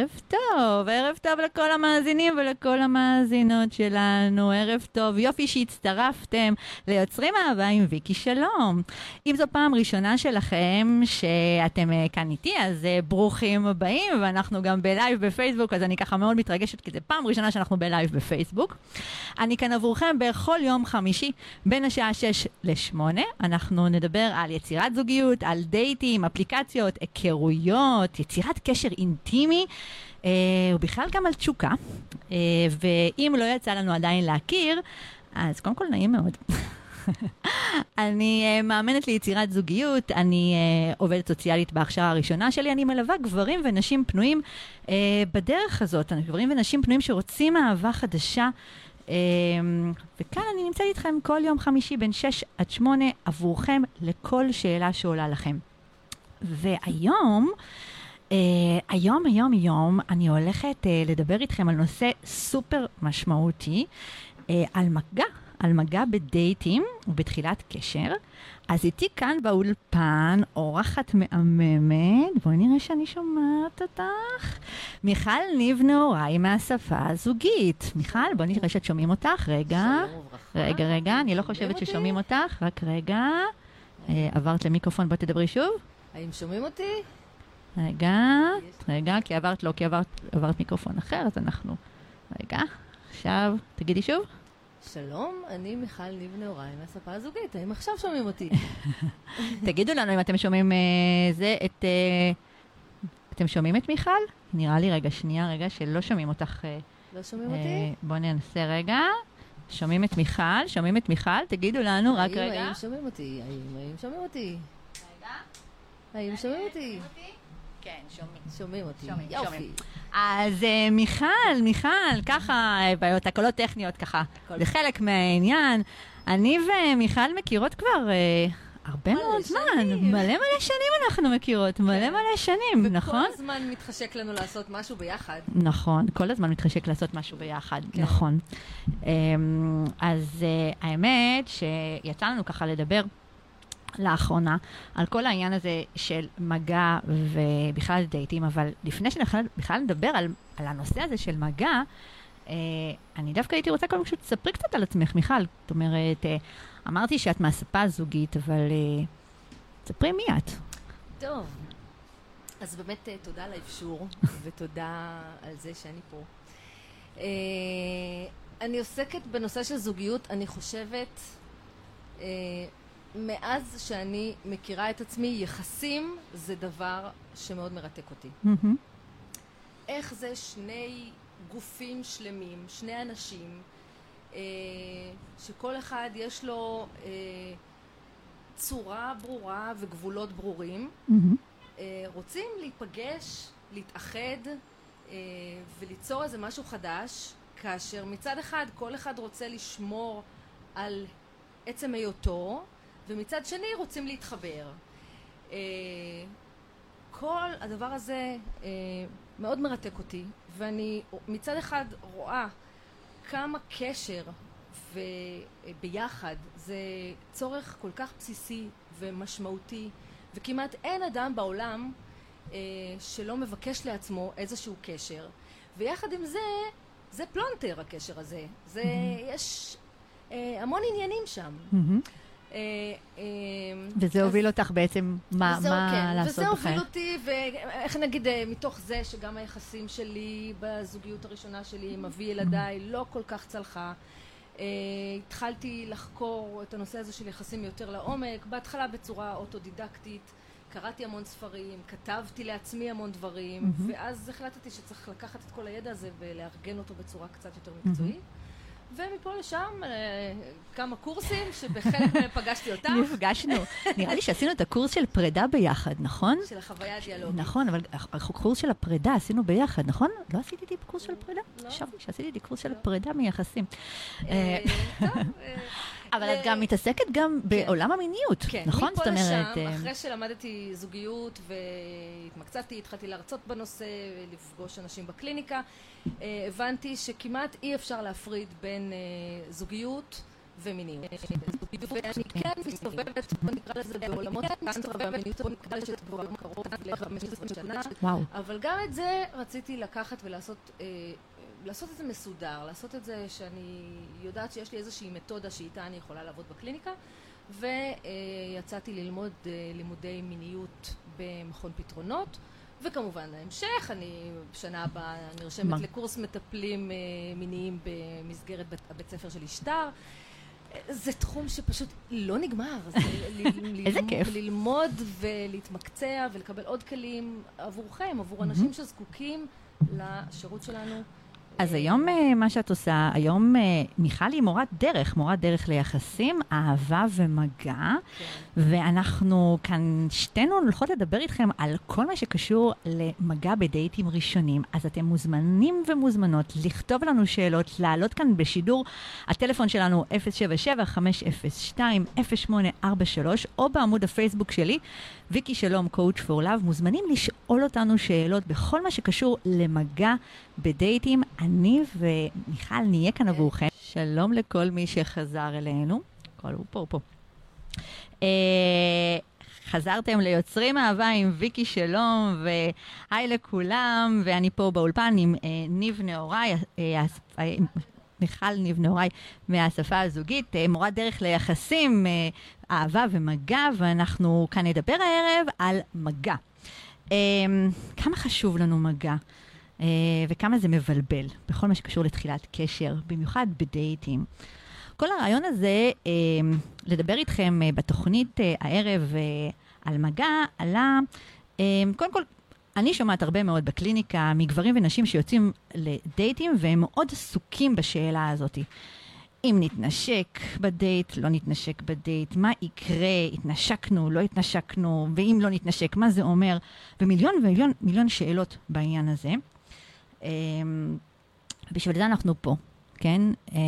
ערב טוב, ערב טוב לכל המאזינים ולכל המאזינות שלנו, ערב טוב, יופי שהצטרפתם ליוצרים אהבה עם ויקי שלום. אם זו פעם ראשונה שלכם שאתם אה, כאן איתי, אז אה, ברוכים הבאים, ואנחנו גם בלייב בפייסבוק, אז אני ככה מאוד מתרגשת, כי זו פעם ראשונה שאנחנו בלייב בפייסבוק. אני כאן עבורכם בכל יום חמישי, בין השעה 6 ל-8, אנחנו נדבר על יצירת זוגיות, על דייטים, אפליקציות, היכרויות, יצירת קשר אינטימי. Uh, ובכלל גם על תשוקה, uh, ואם לא יצא לנו עדיין להכיר, אז קודם כל נעים מאוד. אני uh, מאמנת ליצירת זוגיות, אני uh, עובדת סוציאלית בהכשרה הראשונה שלי, אני מלווה גברים ונשים פנויים uh, בדרך הזאת, גברים ונשים פנויים שרוצים אהבה חדשה. Uh, וכאן אני נמצאת איתכם כל יום חמישי בין 6 עד 8 עבורכם לכל שאלה שעולה לכם. והיום, היום, היום, היום, אני הולכת uh, לדבר איתכם על נושא סופר משמעותי, uh, על מגע, על מגע בדייטים ובתחילת קשר. אז איתי כאן באולפן אורחת מהממת, בואי נראה שאני שומעת אותך. מיכל ניב נהוראי מהשפה הזוגית. מיכל, בואי נראה שאת שומעים אותך, רגע. רגע, רגע, אני לא חושבת? ששומעים אותך, רק רגע. Uh, עברת למיקרופון, בואי תדברי שוב. האם שומעים אותי? רגע, רגע, כי עברת, לא, כי עברת, עברת מיקרופון אחר, אז אנחנו... רגע, עכשיו, תגידי שוב. שלום, אני מיכל ניב נהוראי מהשפה הזוגית, האם עכשיו שומעים אותי? תגידו לנו אם אתם שומעים אה, זה, את... אה, אתם שומעים את מיכל? נראה לי, רגע, שנייה, רגע, שלא שומעים אותך. אה, לא שומעים אה, אותי? בואו ננסה רגע. שומעים את מיכל? שומעים את מיכל? תגידו לנו, רק רגע. האם שומעים אותי? האם האם שומעים אותי? האם שומעים אותי? כן, שומעים. שומעים אותי. שומעים, יופי. שומעים. אז אה, מיכל, מיכל, ככה, אה, בעיות, תקלות טכניות ככה, הכל זה חלק מהעניין. אני ומיכל מכירות כבר אה, הרבה מלא מאוד זמן. מלא מלא שנים אנחנו מכירות, מלא כן. מלא שנים, נכון? וכל הזמן מתחשק לנו לעשות משהו ביחד. נכון, כל הזמן מתחשק לעשות משהו ביחד, כן. נכון. אמ, אז אה, האמת שיצא לנו ככה לדבר לאחרונה על כל העניין הזה של מגע ובכלל דייטים, אבל לפני שבכלל בכלל נדבר על, על הנושא הזה של מגע, אה, אני דווקא הייתי רוצה קודם פשוט תספרי קצת על עצמך, מיכל. זאת אומרת, אה, אמרתי שאת מהספה הזוגית, אבל אה, תספרי מי את. טוב, אז באמת אה, תודה על האפשור, ותודה על זה שאני פה. אה, אני עוסקת בנושא של זוגיות, אני חושבת, אה, מאז שאני מכירה את עצמי, יחסים זה דבר שמאוד מרתק אותי. מהמם. איך זה שני גופים שלמים, שני אנשים, אה, שכל אחד יש לו אה, צורה ברורה וגבולות ברורים, מהמם. אה, רוצים להיפגש, להתאחד אה, וליצור איזה משהו חדש, כאשר מצד אחד כל אחד רוצה לשמור על עצם היותו, ומצד שני רוצים להתחבר. אה, כל הדבר הזה אה, מאוד מרתק אותי, ואני מצד אחד רואה כמה קשר וביחד זה צורך כל כך בסיסי ומשמעותי, וכמעט אין אדם בעולם אה, שלא מבקש לעצמו איזשהו קשר, ויחד עם זה, זה פלונטר הקשר הזה, זה, יש אה, המון עניינים שם. מהמם. אה, אה, וזה אז- הוביל אותך בעצם מה, וזהו, מה כן, לעשות וזה בחיים. הוביל אותי, ואיך נגיד, אה, מתוך זה שגם היחסים שלי בזוגיות הראשונה שלי עם אבי ילדיי לא כל כך צלחה. אה, התחלתי לחקור את הנושא הזה של יחסים יותר לעומק, בהתחלה בצורה אוטודידקטית, קראתי המון ספרים, כתבתי לעצמי המון דברים, ואז החלטתי שצריך לקחת את כל הידע הזה ולארגן אותו בצורה קצת יותר מקצועית. ומפה לשם אה, כמה קורסים שבחלק מהם פגשתי אותך. נפגשנו. נראה לי שעשינו את הקורס של פרידה ביחד, נכון? של החוויה הדיאלוגית. נכון, אבל הקורס של הפרידה עשינו ביחד, נכון? לא עשיתי איתי קורס של פרידה? לא. חשבתי שעשיתי איתי קורס של פרידה מיחסים. אה, אה, טוב, אבל את גם מתעסקת גם בעולם המיניות, כן, נכון? מפה זאת אומרת, לשם, אה, אחרי שלמדתי זוגיות והתמקצעתי, התחלתי להרצות בנושא, לפגוש אנשים בקליניקה, אה, הבנתי שכמעט אי אפשר להפריד בין אה, זוגיות ומיניות. ואני כן מסתובבת, בוא נקרא לזה בעולמות הטנטרה והמיניות, בוא נקרא לזה כבר קרוב ל-15 שנה. אבל גם את זה רציתי לקחת ולעשות... לעשות את זה מסודר, לעשות את זה שאני יודעת שיש לי איזושהי מתודה שאיתה אני יכולה לעבוד בקליניקה ויצאתי ללמוד אה, לימודי מיניות במכון פתרונות וכמובן ההמשך, אני בשנה הבאה נרשמת מה? לקורס מטפלים אה, מיניים במסגרת בית, הבית ספר של אשתר זה תחום שפשוט לא נגמר, איזה כיף. ללמוד ולהתמקצע ולקבל עוד כלים עבורכם, עבור אנשים שזקוקים לשירות שלנו. אז היום אה, מה שאת עושה, היום אה, מיכל היא מורת דרך, מורת דרך ליחסים, אהבה ומגע, כן. ואנחנו כאן שתינו הולכות לדבר איתכם על כל מה שקשור למגע בדייטים ראשונים. אז אתם מוזמנים ומוזמנות לכתוב לנו שאלות, לעלות כאן בשידור. הטלפון שלנו 077-502-0843, או בעמוד הפייסבוק שלי, ויקי שלום, coach for love. מוזמנים לשאול אותנו שאלות בכל מה שקשור למגע בדייטים. אני ומיכל נהיה כאן עבורכם. שלום לכל מי שחזר אלינו. כל הוא פה, פה. אה, חזרתם ליוצרים אהבה עם ויקי שלום, והי לכולם, ואני פה באולפן עם אה, ניב נהוראי, אה, אה, מיכל ניב נהוראי מהשפה הזוגית, אה, מורת דרך ליחסים, אה, אהבה ומגע, ואנחנו כאן נדבר הערב על מגע. אה, כמה חשוב לנו מגע? אה, וכמה זה מבלבל בכל מה שקשור לתחילת קשר, במיוחד בדייטים. כל הרעיון הזה, אה, לדבר איתכם אה, בתוכנית אה, הערב על מגע, עלה, אה, קודם כל, אני שומעת הרבה מאוד בקליניקה מגברים ונשים שיוצאים לדייטים והם מאוד עסוקים בשאלה הזאת. אם נתנשק בדייט, לא נתנשק בדייט, מה יקרה, התנשקנו, לא התנשקנו, ואם לא נתנשק, מה זה אומר, ומיליון ומיליון מיליון שאלות בעניין הזה. אמ, בשביל זה אנחנו פה, כן? אה,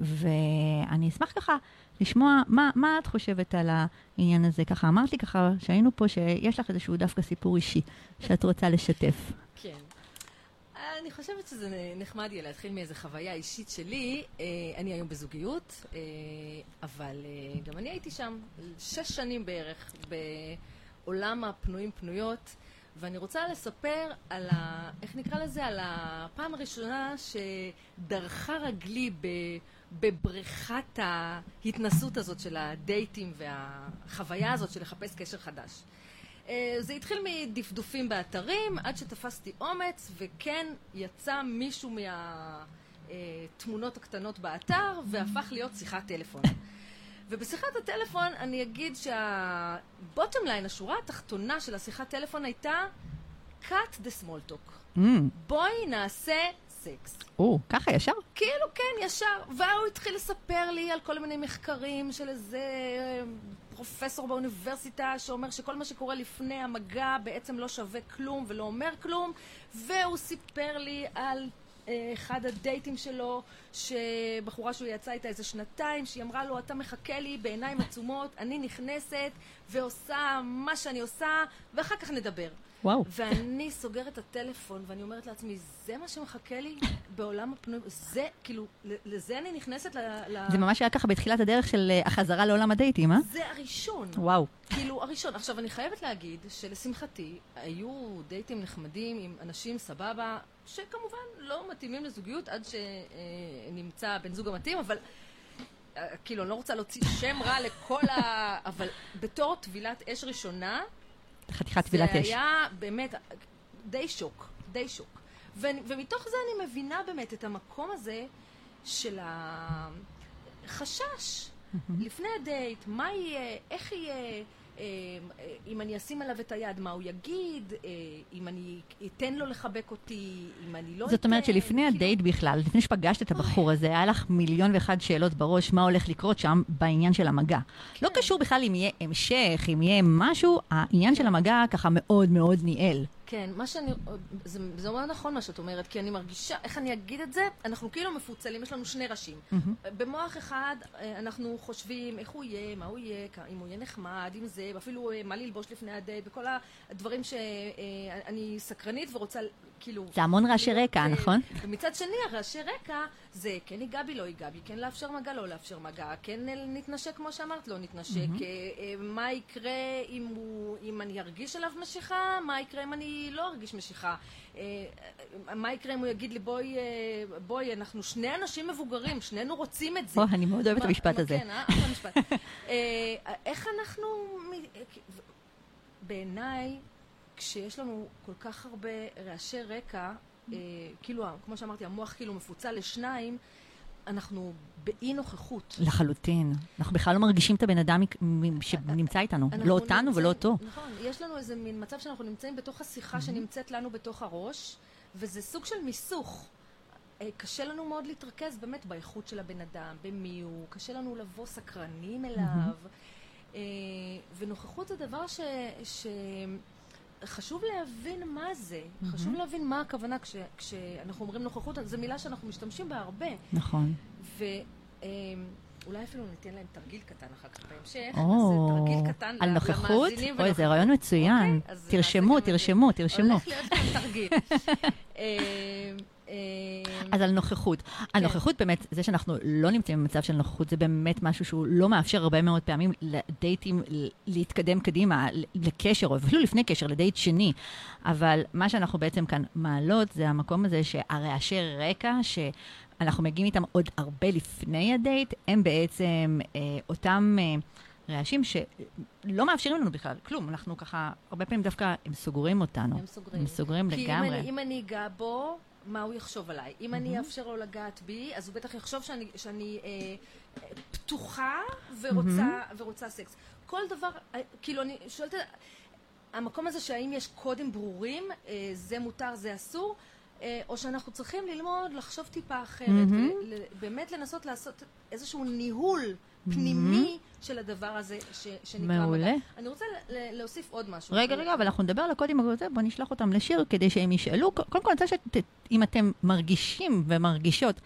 ואני אשמח ככה לשמוע מה, מה את חושבת על העניין הזה. ככה אמרת לי ככה שהיינו פה, שיש לך איזשהו דווקא סיפור אישי שאת רוצה לשתף. כן. אני חושבת שזה נחמד יהיה להתחיל מאיזו חוויה אישית שלי. אה, אני היום בזוגיות, אה, אבל אה, גם אני הייתי שם שש שנים בערך בעולם הפנויים פנויות, ואני רוצה לספר על ה... איך נקרא לזה? על הפעם הראשונה שדרכה רגלי ב... בבריכת ההתנסות הזאת של הדייטים והחוויה הזאת של לחפש קשר חדש. אה, זה התחיל מדפדופים באתרים, עד שתפסתי אומץ, וכן יצא מישהו מהתמונות הקטנות באתר, והפך להיות שיחת טלפון. ובשיחת הטלפון אני אגיד ליין, השורה התחתונה של השיחת טלפון הייתה cut the small talk. Mm, בואי נעשה סקס. או, ככה ישר? כאילו, כן, ישר. והוא התחיל לספר לי על כל מיני מחקרים של איזה אה, פרופסור באוניברסיטה שאומר שכל מה שקורה לפני המגע בעצם לא שווה כלום ולא אומר כלום, והוא סיפר לי על אה, אחד הדייטים שלו, שבחורה שהוא יצא איתה איזה שנתיים, שהיא אמרה לו, אתה מחכה לי בעיניים עצומות, אני נכנסת ועושה מה שאני עושה, ואחר כך נדבר. וואו. ואני סוגרת את הטלפון, ואני אומרת לעצמי, זה מה שמחכה לי בעולם הפנוי? זה, כאילו, לזה אני נכנסת ל... ל... זה ממש היה ככה בתחילת הדרך של אה, החזרה לעולם הדייטים, אה? זה הראשון. וואו. כאילו, הראשון. עכשיו, אני חייבת להגיד שלשמחתי, היו דייטים נחמדים עם אנשים סבבה, שכמובן לא מתאימים לזוגיות עד שנמצא בן זוג המתאים, אבל... אה, כאילו, אני לא רוצה להוציא שם רע לכל ה... אבל בתור טבילת אש ראשונה, חתיכת טבילת זה אש. היה באמת די שוק, די שוק. ו- ומתוך זה אני מבינה באמת את המקום הזה של החשש לפני הדייט, מה יהיה, איך יהיה, אם אני אשים עליו את היד, מה הוא יגיד, אה, אם אני אתן לו לחבק אותי, אם אני לא אתן. זאת אומרת שלפני כאילו- הדייט בכלל, לפני שפגשת את הבחור הזה, היה לך מיליון ואחד שאלות בראש מה הולך לקרות שם בעניין של המגע. לא כן. קשור בכלל אם יהיה המשך, אם יהיה משהו, העניין של המגע ככה מאוד מאוד ניהל. כן, מה שאני, זה, זה מאוד נכון מה שאת אומרת, כי אני מרגישה, איך אני אגיד את זה? אנחנו כאילו מפוצלים, יש לנו שני ראשים. במוח אחד אה, אנחנו חושבים איך הוא יהיה, מה הוא יהיה, אם הוא יהיה נחמד, אם זה, אפילו אה, מה ללבוש לפני הדייט, וכל הדברים שאני סקרנית ורוצה כאילו... זה המון רעשי להיות, רקע, אה, נכון? ומצד שני, הרעשי רקע זה כן ייגע בי, לא ייגע בי, כן לאפשר מגע, לא לאפשר מגע, כן אה, נתנשק כמו שאמרת, לא נתנשק, אה, מה יקרה אם, הוא, אם אני ארגיש עליו משיכה, מה יקרה אם אני לא ארגיש משיכה, מה יקרה אם הוא יגיד לי בואי, בואי, אנחנו שני אנשים מבוגרים, שנינו רוצים את זה. או, אני מאוד אוהבת את המשפט הזה. כן, אה? אחלה משפט. איך אנחנו... בעיניי, כשיש לנו כל כך הרבה רעשי רקע, כאילו, כמו שאמרתי, המוח כאילו מפוצל לשניים, אנחנו באי נוכחות. לחלוטין. אנחנו בכלל לא מרגישים את הבן אדם שנמצא איתנו. לא אותנו נמצאים- ולא אותו. נכון, יש לנו איזה מין מצב שאנחנו נמצאים בתוך השיחה שנמצאת לנו בתוך הראש, וזה סוג של מיסוך. אה, קשה לנו מאוד להתרכז באמת באיכות של הבן אדם, במי הוא, קשה לנו לבוא סקרנים אליו. אה, ונוכחות זה דבר ש... ש... חשוב להבין מה זה, חשוב להבין מה הכוונה כש, כשאנחנו אומרים נוכחות, זו מילה שאנחנו משתמשים בה הרבה, נכון. ואולי אפילו ניתן להם תרגיל קטן אחר כך בהמשך, או, אז תרגיל קטן על נוכחות? אוי, זה. רעיון מצוין. אוקיי? אז תרשמו, זה. תרשמו, תרשמו. הולך להיות כאן תרגיל. אה, אז על נוכחות. הנוכחות באמת, זה שאנחנו לא נמצאים במצב של נוכחות, זה באמת משהו שהוא לא מאפשר הרבה מאוד פעמים לדייטים להתקדם קדימה, לקשר, או אפילו לפני קשר, לדייט שני. אבל מה שאנחנו בעצם כאן מעלות, זה המקום הזה שהרעשי רקע, שאנחנו מגיעים איתם עוד הרבה לפני הדייט, הם בעצם אה, אותם... אה, רעשים שלא מאפשרים לנו בכלל כלום, אנחנו ככה, הרבה פעמים דווקא הם סוגרים אותנו. הם סוגרים. הם סוגרים כי לגמרי. אם אני, אם אני אגע בו, מה הוא יחשוב עליי? אם אני אאפשר לו לגעת בי, אז הוא בטח יחשוב שאני, שאני אה, פתוחה ורוצה, ורוצה סקס. כל דבר, אה, כאילו, אני שואלת, המקום הזה שהאם יש קודים ברורים, אה, זה מותר, זה אסור, אה, או שאנחנו צריכים ללמוד לחשוב טיפה אחרת, ובאמת לנסות לעשות איזשהו ניהול פנימי של הדבר הזה ש, שנקרא מעולה. מדע. אני רוצה להוסיף עוד משהו. רגע, רגע, אבל אנחנו נדבר על הקודים הגדולים, בואו נשלח אותם לשיר כדי שהם ישאלו. קודם כל, אני רוצה שאם אתם מרגישים ומרגישות,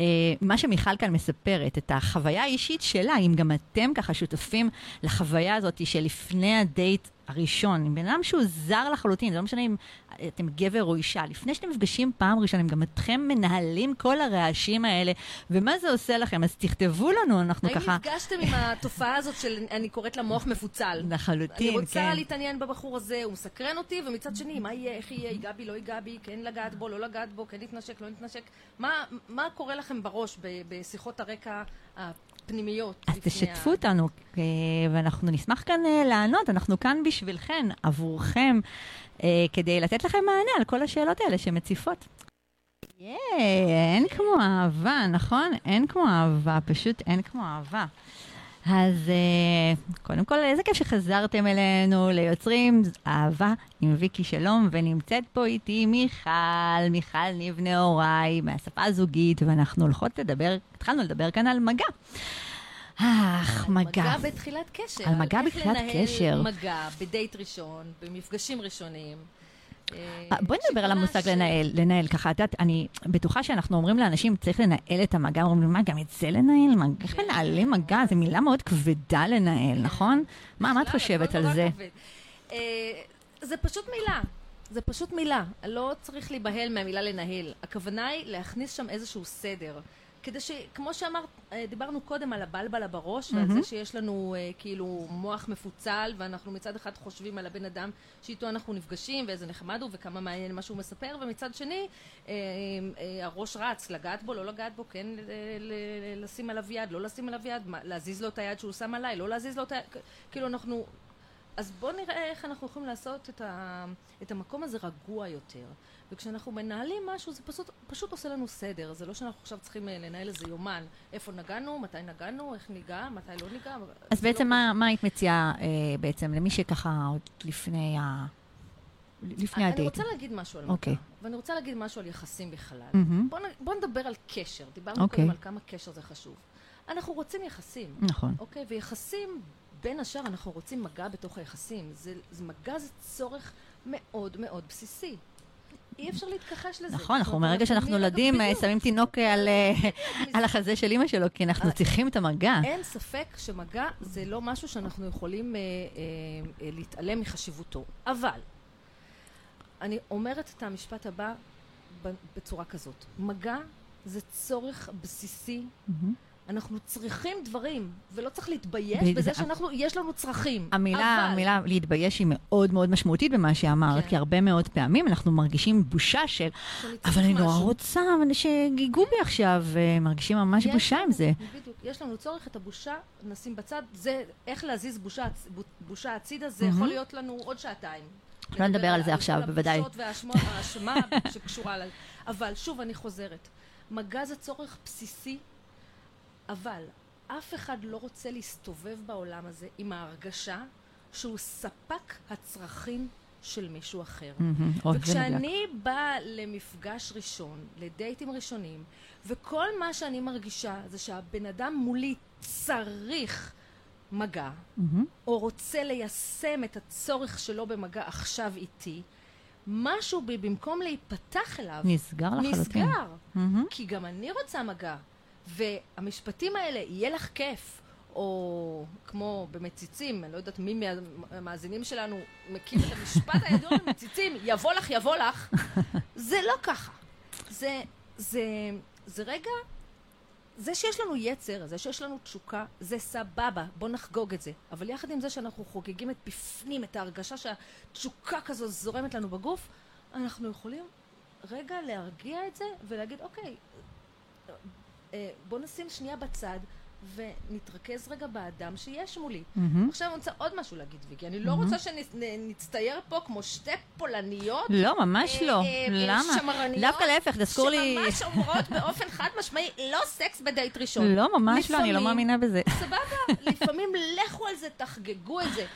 אה, מה שמיכל כאן מספרת, את החוויה האישית שלה, אם גם אתם ככה שותפים לחוויה הזאת שלפני הדייט הראשון, עם בן אדם שהוא זר לחלוטין, זה לא משנה אם אתם גבר או אישה, לפני שאתם נפגשים פעם ראשונה, גם אתכם מנהלים כל הרעשים האלה, ומה זה עושה לכם, אז תכתבו לנו, אנחנו האם ככה... נפגשתם עם התופעה הזאת של, אני קוראת לה מוח מפוצל? לחלוטין, אני רוצה כן. להתעניין בבחור הזה, הוא מסקרן אותי, ומצד שני, מה יהיה, איך יהיה, ייגע בי, לא ייגע בי, כן לגעת בו, לא לגעת בו, כן להתנשק, לא להתנשק. מה, מה קורה לכם בראש בשיחות הרקע הפנימיות? אז תשתפו ה- אותנו, אה, ואנחנו נשמח כאן אה, לענות, אנחנו כאן בשבילכן, עבורכם, אה, כדי לתת לכם מענה על כל השאלות האלה שמציפות. ייי, אין כמו אהבה, נכון? אין כמו אהבה, פשוט אין כמו אהבה. אז אה, קודם כל, איזה כיף שחזרתם אלינו ליוצרים אהבה עם ויקי שלום, ונמצאת פה איתי מיכל, מיכל ניב נהוראי, מהשפה הזוגית, ואנחנו הולכות לדבר, התחלנו לדבר כאן על מגע. אך, מגע. מגע בתחילת קשר. על מגע בתחילת קשר. איך לנהל מגע בדייט ראשון, במפגשים ראשונים. אה, אה, בואי נדבר על המושג הש- לנהל, לנהל ככה, את יודעת, אני בטוחה שאנחנו אומרים לאנשים, צריך לנהל את המגע, אומרים, מה, גם את זה לנהל? מה, איך כן. מנהלים מגע? זו מילה מאוד כבדה לנהל, נכון? מה, מה את בכלל, חושבת הכל על זה? אה, זה פשוט מילה. זה פשוט מילה. לא צריך להיבהל מהמילה לנהל. הכוונה היא להכניס שם איזשהו סדר. כדי שכמו שאמרת, אה, דיברנו קודם על הבלבלה בראש, ועל זה שיש לנו אה, כאילו מוח מפוצל, ואנחנו מצד אחד חושבים על הבן אדם שאיתו אנחנו נפגשים, ואיזה נחמד הוא, וכמה מעניין מה שהוא מספר, ומצד שני, אה, אה, הראש רץ, לגעת בו, לא לגעת בו, כן ל- ל- לשים עליו יד, לא לשים עליו יד, מה, להזיז לו את היד שהוא שם עליי, לא להזיז לו את היד, כאילו אנחנו... אז בואו נראה איך אנחנו יכולים לעשות את, ה, את המקום הזה רגוע יותר. וכשאנחנו מנהלים משהו, זה פשוט, פשוט עושה לנו סדר. זה לא שאנחנו עכשיו צריכים אה, לנהל איזה יומן. איפה נגענו, מתי נגענו, איך ניגע, מתי לא ניגע. אז זה בעצם לא מה מה היית מציעה אה, בעצם למי שככה עוד לפני ה... לפני אני הדייט? רוצה להגיד משהו על מגע, אוקיי. ואני רוצה להגיד משהו על יחסים בכלל. מהמם. בוא, נ- בוא נדבר על קשר. דיברנו אוקיי. קודם על כמה קשר זה חשוב. אנחנו רוצים יחסים, נכון. אוקיי? ויחסים, בין השאר, אנחנו רוצים מגע בתוך היחסים. זה, זה מגע זה צורך מאוד מאוד בסיסי. אי אפשר להתכחש לזה. נכון, אנחנו מרגע שאנחנו נולדים. שמים תינוק אה, על, החזה של אימא שלו, כי אנחנו אה, צריכים את המגע. אין ספק שמגע זה לא משהו שאנחנו יכולים אה, להתעלם מחשיבותו. אבל אני אומרת את המשפט הבא בצורה כזאת. מגע זה צורך בסיסי. אנחנו צריכים דברים, ולא צריך להתבייש בדיוק. בזה שאנחנו, יש לנו צרכים. המילה, אבל, המילה להתבייש היא מאוד מאוד משמעותית במה שאמרת, כן. כי הרבה מאוד פעמים אנחנו מרגישים בושה של, אבל אני נורא. רוצה שיגיגו בי עכשיו, ומרגישים ממש יש בושה עם לנו- זה. בדיוק. יש לנו צורך, את הבושה נשים בצד. זה, איך להזיז בושה, בושה הצידה, זה. יכול להיות לנו עוד שעתיים. לא נדבר על זה עכשיו, כל בוודאי. הבושות והאשמה האשמה שקשורה ל... אבל שוב, אני חוזרת. מגע זה צורך בסיסי, אבל אף אחד לא רוצה להסתובב בעולם הזה עם ההרגשה שהוא ספק הצרכים של מישהו אחר. מדויק. וכשאני באה למפגש ראשון, לדייטים ראשונים, וכל מה שאני מרגישה זה שהבן אדם מולי צריך מגע, מהמם. או רוצה ליישם את הצורך שלו במגע עכשיו איתי, משהו בי, במקום להיפתח אליו, נסגר לחלוטין. נסגר. מהמם. כי גם אני רוצה מגע. והמשפטים האלה, יהיה לך כיף, או כמו במציצים, אני לא יודעת מי מהמאזינים שלנו מכיר את המשפט הידוע במציצים, יבוא לך, יבוא לך, זה לא ככה. זה, זה, זה רגע, זה שיש לנו יצר, זה שיש לנו תשוקה, זה סבבה, בוא נחגוג את זה. אבל יחד עם זה שאנחנו חוגגים את בפנים, את ההרגשה שהתשוקה כזו זורמת לנו בגוף, אנחנו יכולים רגע להרגיע את זה ולהגיד, אוקיי, בוא נשים שנייה בצד ונתרכז רגע באדם שיש מולי. מהמם. עכשיו אני רוצה עוד משהו להגיד, ויקי. אני לא מהמם. רוצה שנצטייר פה כמו שתי פולניות. לא, ממש אה, לא. אה, אה, למה? שמרניות, דווקא להפך, תזכור לי... שממש אומרות באופן חד משמעי, לא סקס בדייט ראשון. לא, ממש לא, אני לא לפעמים- מאמינה בזה. סבבה, לפעמים לכו על זה, תחגגו את זה.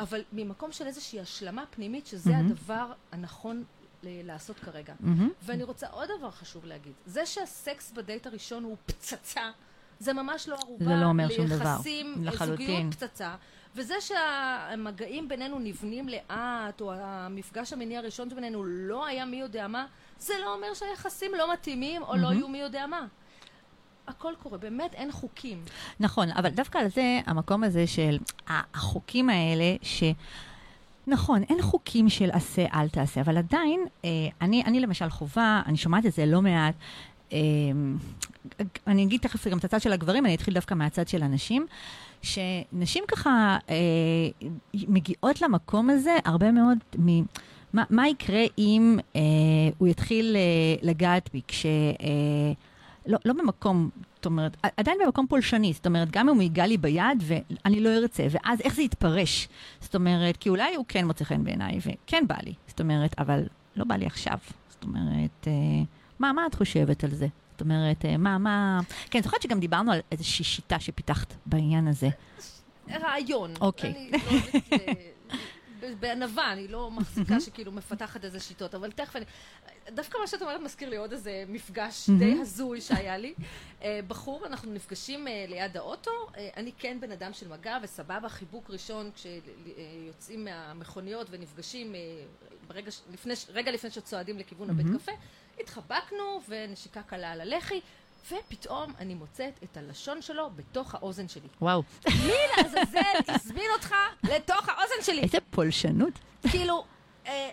אבל ממקום של איזושהי השלמה פנימית, שזה מהמם. הדבר הנכון לעשות כרגע. מהמם. ואני רוצה עוד דבר חשוב להגיד. זה שהסקס בדייט הראשון הוא פצצה, זה ממש לא ערובה זה לא אומר שום דבר. ליחסים. זוגיות פצצה. וזה שהמגעים בינינו נבנים לאט, או המפגש המיני הראשון בינינו לא היה מי יודע מה, זה לא אומר שהיחסים לא מתאימים, או לא מהמם. יהיו מי יודע מה. הכל קורה, באמת אין חוקים. נכון, אבל דווקא על זה, המקום הזה של החוקים האלה, ש... נכון, אין חוקים של עשה, אל תעשה, אבל עדיין, אה, אני, אני למשל חווה, אני שומעת את זה לא מעט, אה, אני אגיד תכף גם את הצד של הגברים, אני אתחיל דווקא מהצד של הנשים, שנשים ככה אה, מגיעות למקום הזה הרבה מאוד מ... מה, מה יקרה אם אה, הוא יתחיל אה, לגעת בי כש... אה, לא, לא במקום, זאת אומרת, עדיין במקום פולשני, זאת אומרת, גם אם הוא ייגע לי ביד ואני לא ארצה, ואז איך זה יתפרש? זאת אומרת, כי אולי הוא כן מוצא חן בעיניי, וכן בא לי, זאת אומרת, אבל לא בא לי עכשיו. זאת אומרת, אה, מה, מה את חושבת על זה? זאת אומרת, אה, מה, מה... כן, זוכרת שגם דיברנו על איזושהי שיטה שפיתחת בעניין הזה. רעיון. אוקיי. אני בענווה, אני לא מחזיקה שכאילו מפתחת איזה שיטות, אבל תכף אני... דווקא מה שאת אומרת מזכיר לי עוד איזה מפגש. די הזוי שהיה לי. אה, בחור, אנחנו נפגשים אה, ליד האוטו, אה, אני כן בן אדם של מגע, וסבבה, חיבוק ראשון כשיוצאים מהמכוניות ונפגשים ברגע, לפני, רגע לפני שצועדים לכיוון הבית. קפה, התחבקנו ונשיקה קלה על הלחי. ופתאום אני מוצאת את הלשון שלו בתוך האוזן שלי. וואו, מי לעזאזל הזמין אותך לתוך האוזן שלי? איזה פולשנות. כאילו, אה,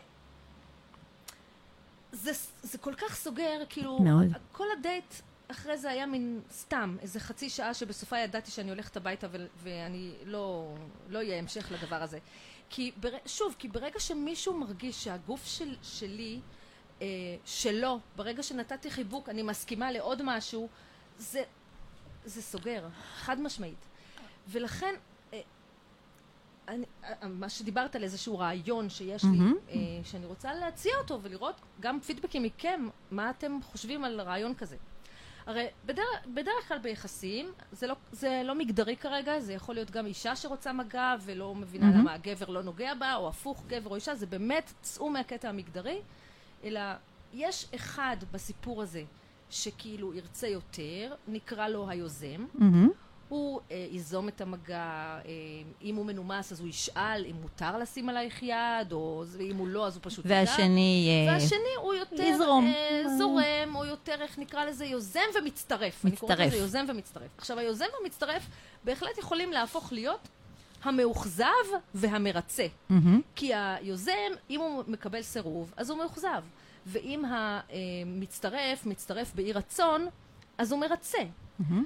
זה, זה כל כך סוגר, כאילו, מאוד. כל הדייט אחרי זה היה מין סתם, איזה חצי שעה שבסופה ידעתי שאני הולכת הביתה ו- ואני לא, לא יהיה המשך לדבר הזה. כי, בר, שוב, כי ברגע שמישהו מרגיש שהגוף של, שלי, אה, שלו, ברגע שנתתי חיבוק, אני מסכימה לעוד משהו, זה, זה סוגר, חד משמעית. ולכן, אה, אני, אה, מה שדיברת על איזשהו רעיון שיש לי, מהמם. אה, שאני רוצה להציע אותו ולראות גם פידבקים מכם, מה אתם חושבים על רעיון כזה. הרי בדרך, בדרך כלל ביחסים, זה לא, זה לא מגדרי כרגע, זה יכול להיות גם אישה שרוצה מגע ולא מבינה מהמם. למה הגבר לא נוגע בה, או הפוך, גבר או אישה, זה באמת, צאו מהקטע המגדרי, אלא יש אחד בסיפור הזה שכאילו ירצה יותר, נקרא לו היוזם, מהמם. הוא אה, ייזום את המגע, אה, אם הוא מנומס אז הוא ישאל אם מותר לשים עלייך יד, או אם הוא לא אז הוא פשוט ידע. והשני... אה, והשני הוא יותר יזרום. אה, זורם, או יותר, איך נקרא לזה, יוזם ומצטרף. אני קוראת מצטרף. לזה יוזם ומצטרף. עכשיו, היוזם והמצטרף בהחלט יכולים להפוך להיות המאוכזב והמרצה. מהמם. כי היוזם, אם הוא מקבל סירוב, אז הוא מאוכזב. ואם המצטרף מצטרף באי רצון, אז הוא מרצה. מהמם.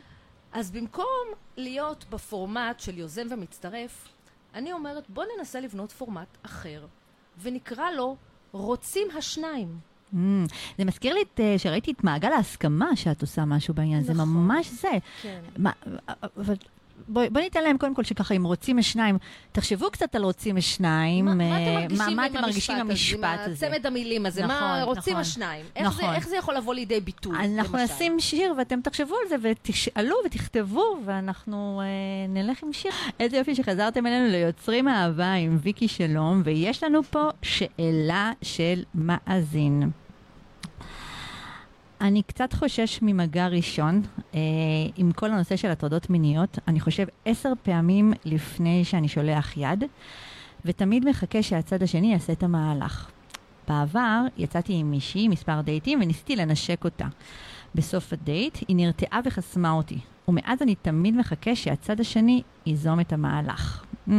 אז במקום להיות בפורמט של יוזם ומצטרף, אני אומרת בוא ננסה לבנות פורמט אחר, ונקרא לו רוצים השניים. Mm, זה מזכיר לי את, אה, שראיתי את מעגל ההסכמה שאת עושה משהו בעניין, זה נכון. ממש זה. כן. מה, אבל בואי בוא ניתן להם קודם כל שככה, אם רוצים השניים, תחשבו קצת על רוצים השניים. מה, מה אה, אתם מרגישים מה עם אתם מרגישים עם המשפט הזה? עם הצמד המילים הזה, נכון, מה רוצים נכון. השניים? איך, נכון. זה, איך זה יכול לבוא לידי ביטוי, אנחנו למשל? נשים שיר ואתם תחשבו על זה ותשאלו ותכתבו ואנחנו אה, נלך עם שיר. איזה יופי שחזרתם אלינו ליוצרים אהבה עם ויקי שלום ויש לנו פה שאלה של מאזין. אני קצת חושש ממגע ראשון אה, עם כל הנושא של הטרדות מיניות. אני חושב עשר פעמים לפני שאני שולח יד, ותמיד מחכה שהצד השני יעשה את המהלך. בעבר יצאתי עם מישהי, מספר דייטים, וניסיתי לנשק אותה. בסוף הדייט היא נרתעה וחסמה אותי, ומאז אני תמיד מחכה שהצד השני ייזום את המהלך. Mm.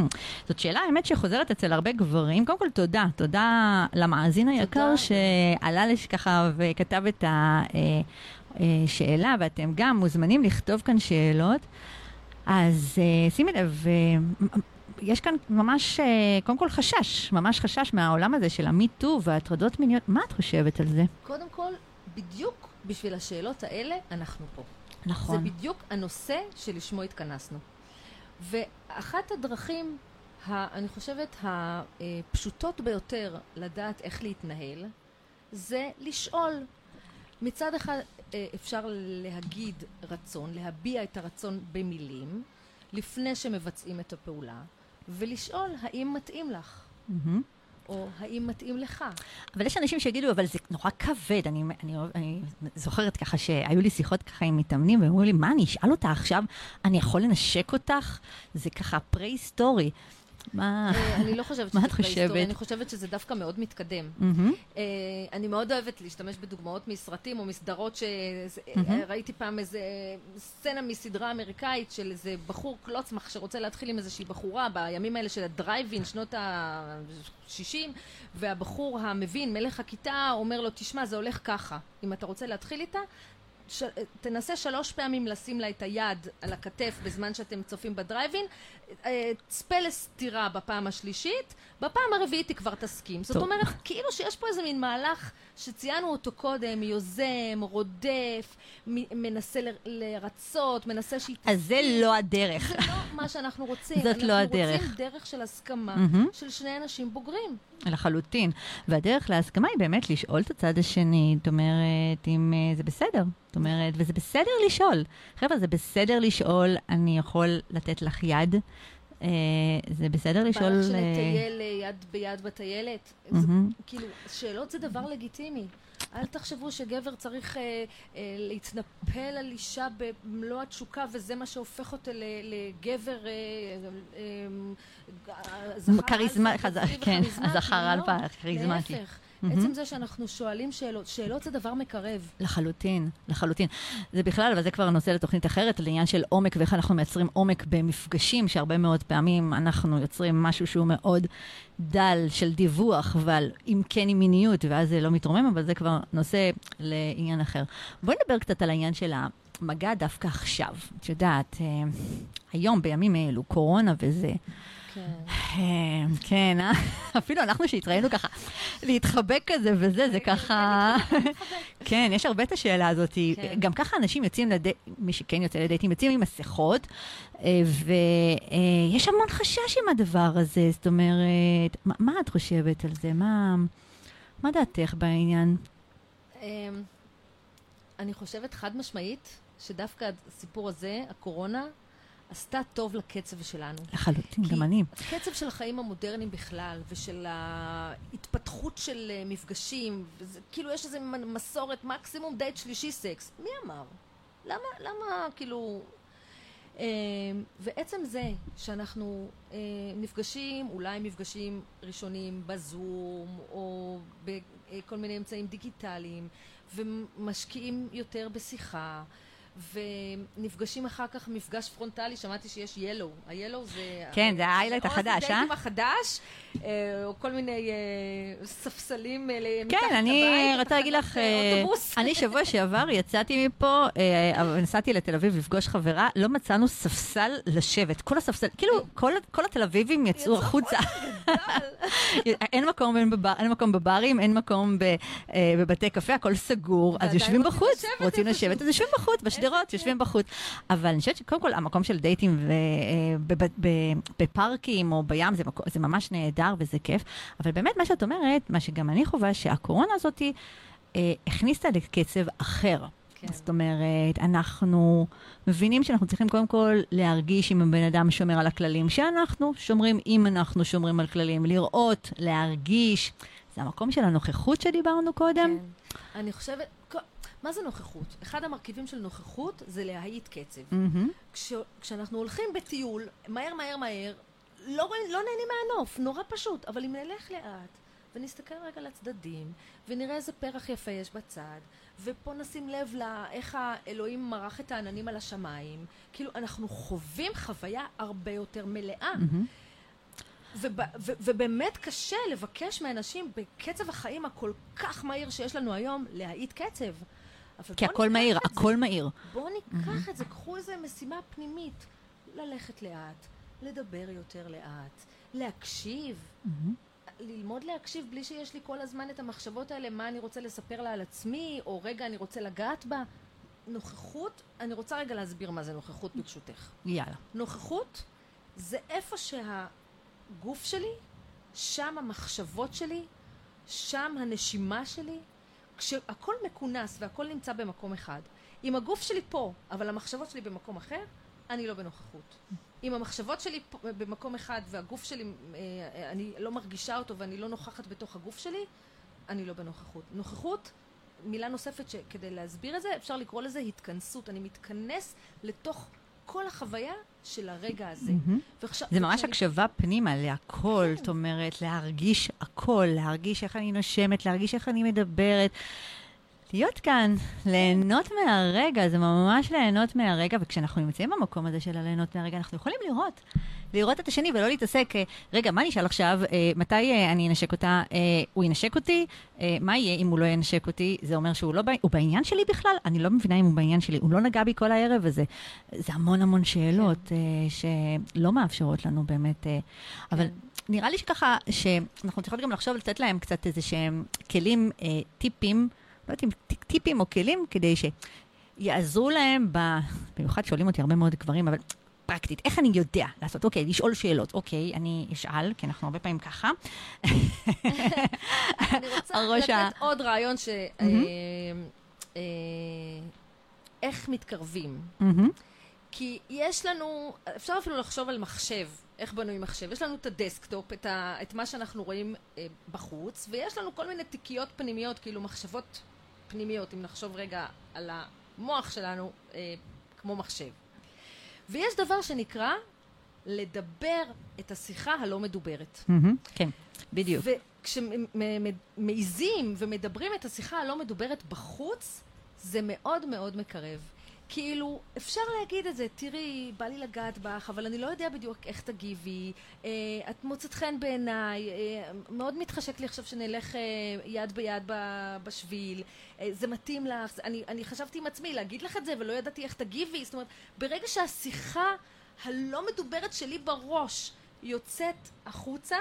זאת שאלה, האמת, שחוזרת אצל הרבה גברים. קודם כל, תודה. תודה למאזין היקר שעלה ככה וכתב את השאלה, ואתם גם מוזמנים לכתוב כאן שאלות. אז אה, שימי לב, אה, יש כאן ממש, אה, קודם כל חשש, ממש חשש מהעולם הזה של המיטו וההטרדות מיניות. מה את חושבת על זה? קודם כל, בדיוק בשביל השאלות האלה אנחנו פה. נכון. זה בדיוק הנושא שלשמו התכנסנו. ואחת הדרכים, ה, אני חושבת, הפשוטות ביותר לדעת איך להתנהל, זה לשאול. מצד אחד אה, אפשר להגיד רצון, להביע את הרצון במילים, לפני שמבצעים את הפעולה, ולשאול האם מתאים לך, מהמם. או האם מתאים לך. אבל יש אנשים שיגידו, אבל זה נורא כבד. אני, אני, אני זוכרת ככה שהיו לי שיחות ככה עם מתאמנים, והם אמרו לי, מה, אני אשאל אותה עכשיו, אני יכול לנשק אותך? זה ככה פרה-היסטורי. מה? אה, אני לא חושבת שזה? פרה-היסטורי, אני חושבת שזה דווקא מאוד מתקדם. אה, אני מאוד אוהבת להשתמש בדוגמאות מסרטים או מסדרות. שראיתי פעם איזה סצנה מסדרה אמריקאית של איזה בחור קלוצמח שרוצה להתחיל עם איזושהי בחורה בימים האלה של הדרייבין, שנות ה-60, והבחור המבין, מלך הכיתה, אומר לו, תשמע, זה הולך ככה, אם אתה רוצה להתחיל איתה, ש... תנסה שלוש פעמים לשים לה את היד על הכתף בזמן שאתם צופים בדרייבין, אה, צפה לסתירה בפעם השלישית, בפעם הרביעית היא כבר תסכים. זאת. אומרת, כאילו שיש פה איזה מין מהלך שציינו אותו קודם, יוזם, רודף, מ- מנסה ל- לרצות, מנסה שהיא... אז זה לא הדרך. זה לא מה שאנחנו רוצים. זאת לא הדרך. אנחנו רוצים דרך של הסכמה מהמם. של שני אנשים בוגרים. לחלוטין. והדרך להסכמה היא באמת לשאול את הצד השני, זאת אומרת, אם אה, זה בסדר. זאת אומרת, וזה בסדר לשאול. חבר'ה, זה בסדר לשאול, אני יכול לתת לך יד. אה, זה בסדר לשאול... לך אה, שנטייל אה, יד ביד בטיילת. זה- מהמם. כאילו, שאלות זה דבר לגיטימי. אל תחשבו שגבר צריך אה, אה, להתנפל על אישה במלוא התשוקה, וזה מה שהופך אותה לגבר... כריזמה- כן. הזכר לא, אלפא, כריזמטי. להפך. מהמם. עצם זה שאנחנו שואלים שאלות, שאלות זה דבר מקרב. לחלוטין, לחלוטין. זה בכלל, אבל זה כבר נושא לתוכנית אחרת, על עניין של עומק ואיך אנחנו מייצרים עומק במפגשים, שהרבה מאוד פעמים אנחנו יוצרים משהו שהוא מאוד דל של דיווח, אבל אם כן עם מיניות, ואז זה לא מתרומם, אבל זה כבר נושא לעניין אחר. בואי נדבר קצת על העניין של המגע דווקא עכשיו. את יודעת, אה, היום, בימים אלו, קורונה וזה, כן. אה, כן, אה? אפילו אנחנו שהתראינו ככה, להתחבק כזה וזה, זה ככה... כן, יש הרבה את השאלה הזאת. כן. גם ככה אנשים יוצאים לדייט, מי שכן יוצא לדייטים, יוצאים עם מסכות, ויש המון חשש עם הדבר הזה. זאת אומרת, מה- את חושבת על זה? מה מה דעתך בעניין? אמ, אני חושבת חד משמעית שדווקא הסיפור הזה, הקורונה, עשתה טוב לקצב שלנו. לחלוטין, גם אני. הקצב של החיים המודרניים בכלל, ושל ההתפתחות של אה, מפגשים, וזה, כאילו יש איזו מסורת, מקסימום דייט שלישי סקס. מי אמר? למה, למה, כאילו... אה, ועצם זה שאנחנו אה, נפגשים, אולי מפגשים ראשונים בזום, או בכל מיני אמצעים דיגיטליים, ומשקיעים יותר בשיחה, ונפגשים אחר כך מפגש פרונטלי, שמעתי שיש Yellow. ה-Yellow זה... כן, זה ה highlight החדש, אה? או החדש, אה, או כל מיני אה, ספסלים אה, מתחת לבית. כן, אני רוצה להגיד לך, אני שבוע שעבר יצאתי מפה, נסעתי לתל אביב לפגוש חברה, לא מצאנו ספסל לשבת. כל הספסל, כאילו, כל התל אביבים יצאו החוצה. אין מקום בברים, אין מקום בבתי קפה, הכל סגור, אז יושבים בחוץ, רוצים לשבת, אז יושבים בחוץ, בשדרות, יושבים בחוץ. אבל אני חושבת שקודם כל המקום של דייטים בפארקים או בים זה ממש נהדר וזה כיף, אבל באמת מה שאת אומרת, מה שגם אני חווה, שהקורונה הזאת אה, הכניסה לקצב אחר. כן. זאת אומרת, אנחנו מבינים שאנחנו צריכים קודם כל להרגיש אם הבן אדם שומר על הכללים שאנחנו שומרים, אם אנחנו שומרים על כללים, לראות, להרגיש. זה המקום של הנוכחות שדיברנו קודם. כן. אני חושבת, מה זה נוכחות? אחד המרכיבים של נוכחות זה להאיט קצב. Mm-hmm. כש, כשאנחנו הולכים בטיול, מהר מהר מהר, לא, לא נהנים מהנוף, נורא פשוט, אבל אם נלך לאט ונסתכל רגע לצדדים ונראה איזה פרח יפה יש בצד ופה נשים לב לאיך האלוהים מרח את העננים על השמיים כאילו אנחנו חווים חוויה הרבה יותר מלאה mm-hmm. וב, ו, ובאמת קשה לבקש מאנשים בקצב החיים הכל כך מהיר שיש לנו היום להאיט קצב כי הכל מהיר, הכל מהיר. בואו ניקח. את זה, קחו איזה משימה פנימית, ללכת לאט, לדבר יותר לאט, להקשיב. ללמוד להקשיב בלי שיש לי כל הזמן את המחשבות האלה, מה אני רוצה לספר לה על עצמי, או רגע אני רוצה לגעת בה. נוכחות, אני רוצה רגע להסביר מה זה נוכחות ברשותך. יאללה. נוכחות זה איפה שהגוף שלי, שם המחשבות שלי, שם הנשימה שלי, כשהכל מכונס והכל נמצא במקום אחד. אם הגוף שלי פה, אבל המחשבות שלי במקום אחר, אני לא בנוכחות. אם המחשבות שלי במקום אחד והגוף שלי, אה, אני לא מרגישה אותו ואני לא נוכחת בתוך הגוף שלי, אני לא בנוכחות. נוכחות, מילה נוספת שכדי להסביר את זה, אפשר לקרוא לזה התכנסות. אני מתכנס לתוך כל החוויה של הרגע הזה. Mm-hmm. ועכשיו, זה ממש הקשבה פנימה להכל, כן. זאת אומרת, להרגיש הכל, להרגיש איך אני נושמת, להרגיש איך אני מדברת. להיות כאן, ליהנות מהרגע, זה ממש ליהנות מהרגע, וכשאנחנו נמצאים במקום הזה של הליהנות מהרגע, אנחנו יכולים לראות, לראות את השני ולא להתעסק, אה, רגע, מה נשאל עכשיו, אה, מתי אה, אני אנשק אותה, הוא ינשק אותי, מה יהיה אם הוא לא ינשק אותי, זה אומר שהוא לא, הוא בעניין שלי בכלל? אני לא מבינה אם הוא בעניין שלי, הוא לא נגע בי כל הערב הזה. זה המון המון שאלות כן. שלא מאפשרות לנו באמת, אבל... כן. נראה לי שככה, שאנחנו צריכות גם לחשוב, לתת להם קצת איזה שהם כלים, טיפים, לא יודעת אם טיפים או כלים כדי שיעזרו להם, ב... במיוחד שואלים אותי הרבה מאוד גברים, אבל פרקטית, איך אני יודע לעשות? אוקיי, לשאול שאלות. אוקיי, אני אשאל, כי אנחנו הרבה פעמים ככה. אני רוצה לתת. עוד רעיון ש... אה, אה, איך מתקרבים. כי יש לנו, אפשר אפילו לחשוב על מחשב, איך בנוי מחשב. יש לנו את ה desktop, את, ה, את מה שאנחנו רואים אה, בחוץ, ויש לנו כל מיני תיקיות פנימיות, כאילו מחשבות פנימיות, אם נחשוב רגע על המוח שלנו אה, כמו מחשב. ויש דבר שנקרא לדבר את השיחה הלא מדוברת. Mm-hmm, כן, בדיוק. וכשמעיזים ומדברים את השיחה הלא מדוברת בחוץ, זה מאוד מאוד מקרב. כאילו, אפשר להגיד את זה, תראי, בא לי לגעת בך, אבל אני לא יודע בדיוק איך תגיבי, אה, את מוצאת חן בעיניי, אה, מאוד מתחשק לי עכשיו שנלך אה, יד ביד ב, בשביל, אה, זה מתאים לך, אני, אני חשבתי עם עצמי להגיד לך את זה ולא ידעתי איך תגיבי, זאת אומרת, ברגע שהשיחה הלא מדוברת שלי בראש יוצאת החוצה,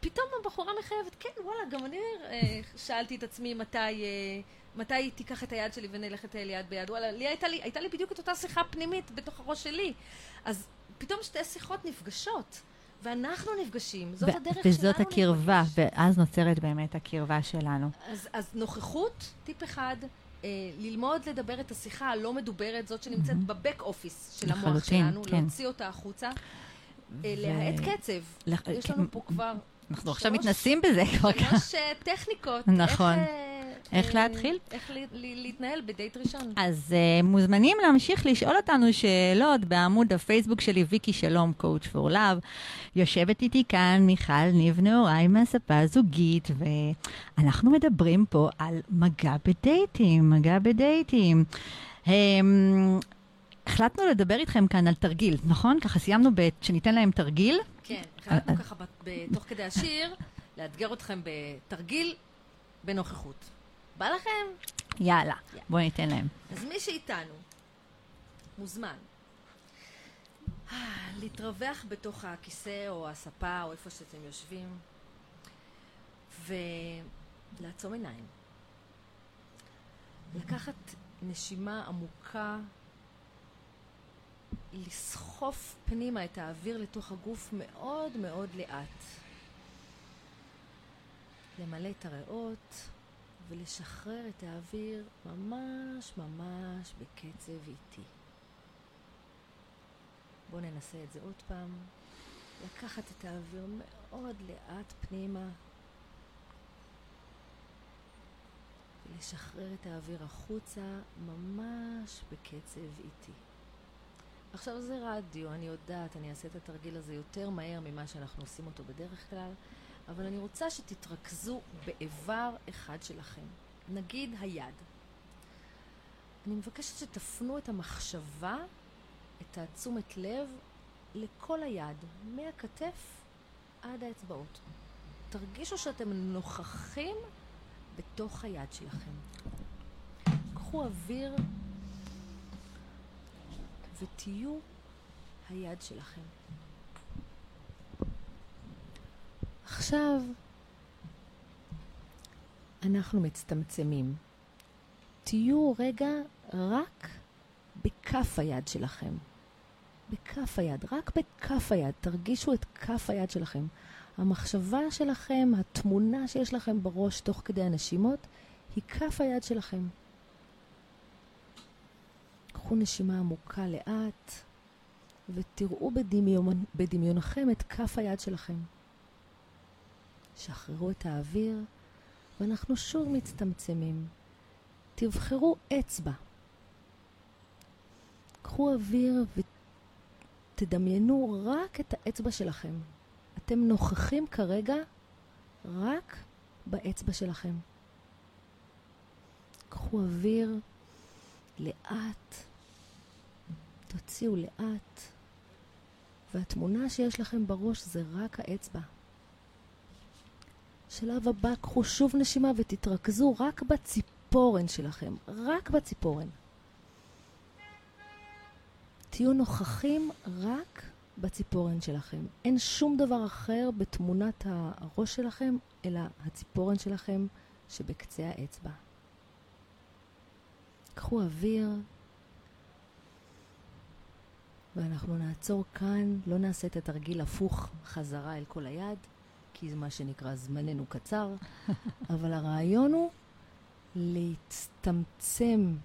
פתאום הבחורה מחייבת, כן, וואלה, גם אני אה, שאלתי את עצמי מתי... אה, מתי תיקח את היד שלי ונלך לטייל יד ביד? וואלה, לי הייתה לי, הייתה לי בדיוק את אותה שיחה פנימית בתוך הראש שלי. אז פתאום שתי שיחות נפגשות. ואנחנו נפגשים, זאת הדרך שלנו וזאת הקרבה, נפגש. ואז נוצרת באמת הקרבה שלנו. אז, אז נוכחות, טיפ אחד, אה, ללמוד לדבר את השיחה הלא מדוברת, זאת שנמצאת mm-hmm. בבק אופיס של המוח שלנו, כן. להוציא אותה החוצה, ו... להאט קצב. יש לנו פה כבר... אנחנו עכשיו מתנסים בזה כבר ככה. שלוש אה, טכניקות. נכון. איך, אה, איך להתחיל? איך להתנהל בדייט ראשון. אז מוזמנים להמשיך לשאול אותנו שאלות בעמוד הפייסבוק שלי, ויקי שלום, coach for love. יושבת איתי כאן מיכל ניב נהוראי מהספה הזוגית, ואנחנו מדברים פה על מגע בדייטים, מגע בדייטים. החלטנו לדבר איתכם כאן על תרגיל, נכון? ככה סיימנו ב... שניתן להם תרגיל. כן, החלטנו ככה תוך כדי השיר לאתגר אתכם בתרגיל בנוכחות. בא לכם? יאללה, בואו ניתן להם. אז מי שאיתנו מוזמן להתרווח בתוך הכיסא או הספה או איפה שאתם יושבים ולעצום עיניים. לקחת נשימה עמוקה, לסחוף פנימה את האוויר לתוך הגוף מאוד מאוד לאט. למלא את הריאות ולשחרר את האוויר ממש ממש בקצב איטי. בואו ננסה את זה עוד פעם. לקחת את האוויר מאוד לאט פנימה ולשחרר את האוויר החוצה ממש בקצב איטי. עכשיו זה רדיו, אני יודעת, אני אעשה את התרגיל הזה יותר מהר ממה שאנחנו עושים אותו בדרך כלל, אבל אני רוצה שתתרכזו באיבר אחד שלכם, נגיד היד. אני מבקשת שתפנו את המחשבה, את התשומת לב, לכל היד, מהכתף עד האצבעות. תרגישו שאתם נוכחים בתוך היד שלכם. קחו אוויר ותהיו היד שלכם. עכשיו אנחנו מצטמצמים. תהיו רגע רק בכף היד שלכם. בכף היד, רק בכף היד. תרגישו את כף היד שלכם. המחשבה שלכם, התמונה שיש לכם בראש תוך כדי הנשימות, היא כף היד שלכם. קחו נשימה עמוקה לאט, ותראו בדמיון, בדמיונכם את כף היד שלכם. שחררו את האוויר, ואנחנו שוב מצטמצמים. תבחרו אצבע. קחו אוויר ותדמיינו רק את האצבע שלכם. אתם נוכחים כרגע רק באצבע שלכם. קחו אוויר לאט, תוציאו לאט, והתמונה שיש לכם בראש זה רק האצבע. שלב הבא, קחו שוב נשימה ותתרכזו רק בציפורן שלכם, רק בציפורן. תהיו נוכחים רק בציפורן שלכם. אין שום דבר אחר בתמונת הראש שלכם, אלא הציפורן שלכם שבקצה האצבע. קחו אוויר, ואנחנו נעצור כאן, לא נעשה את התרגיל הפוך חזרה אל כל היד, כי זה מה שנקרא זמננו קצר, אבל הרעיון הוא להצטמצם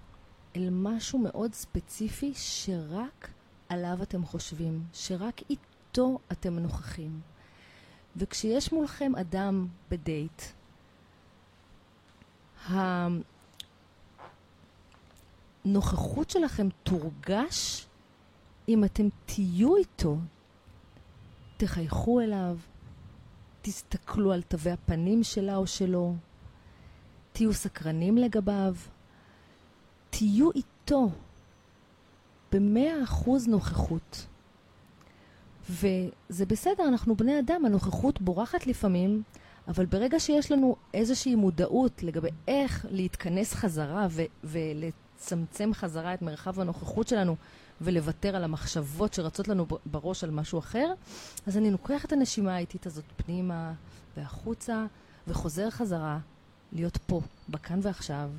אל משהו מאוד ספציפי שרק עליו אתם חושבים, שרק איתו אתם נוכחים. וכשיש מולכם אדם בדייט, הנוכחות שלכם תורגש אם אתם תהיו איתו, תחייכו אליו, תסתכלו על תווי הפנים שלה או שלו, תהיו סקרנים לגביו, תהיו איתו במאה אחוז נוכחות. וזה בסדר, אנחנו בני אדם, הנוכחות בורחת לפעמים, אבל ברגע שיש לנו איזושהי מודעות לגבי איך להתכנס חזרה ו- ולצמצם חזרה את מרחב הנוכחות שלנו ולוותר על המחשבות שרצות לנו בראש על משהו אחר, אז אני לוקח את הנשימה האיטית הזאת פנימה והחוצה וחוזר חזרה להיות פה, בכאן ועכשיו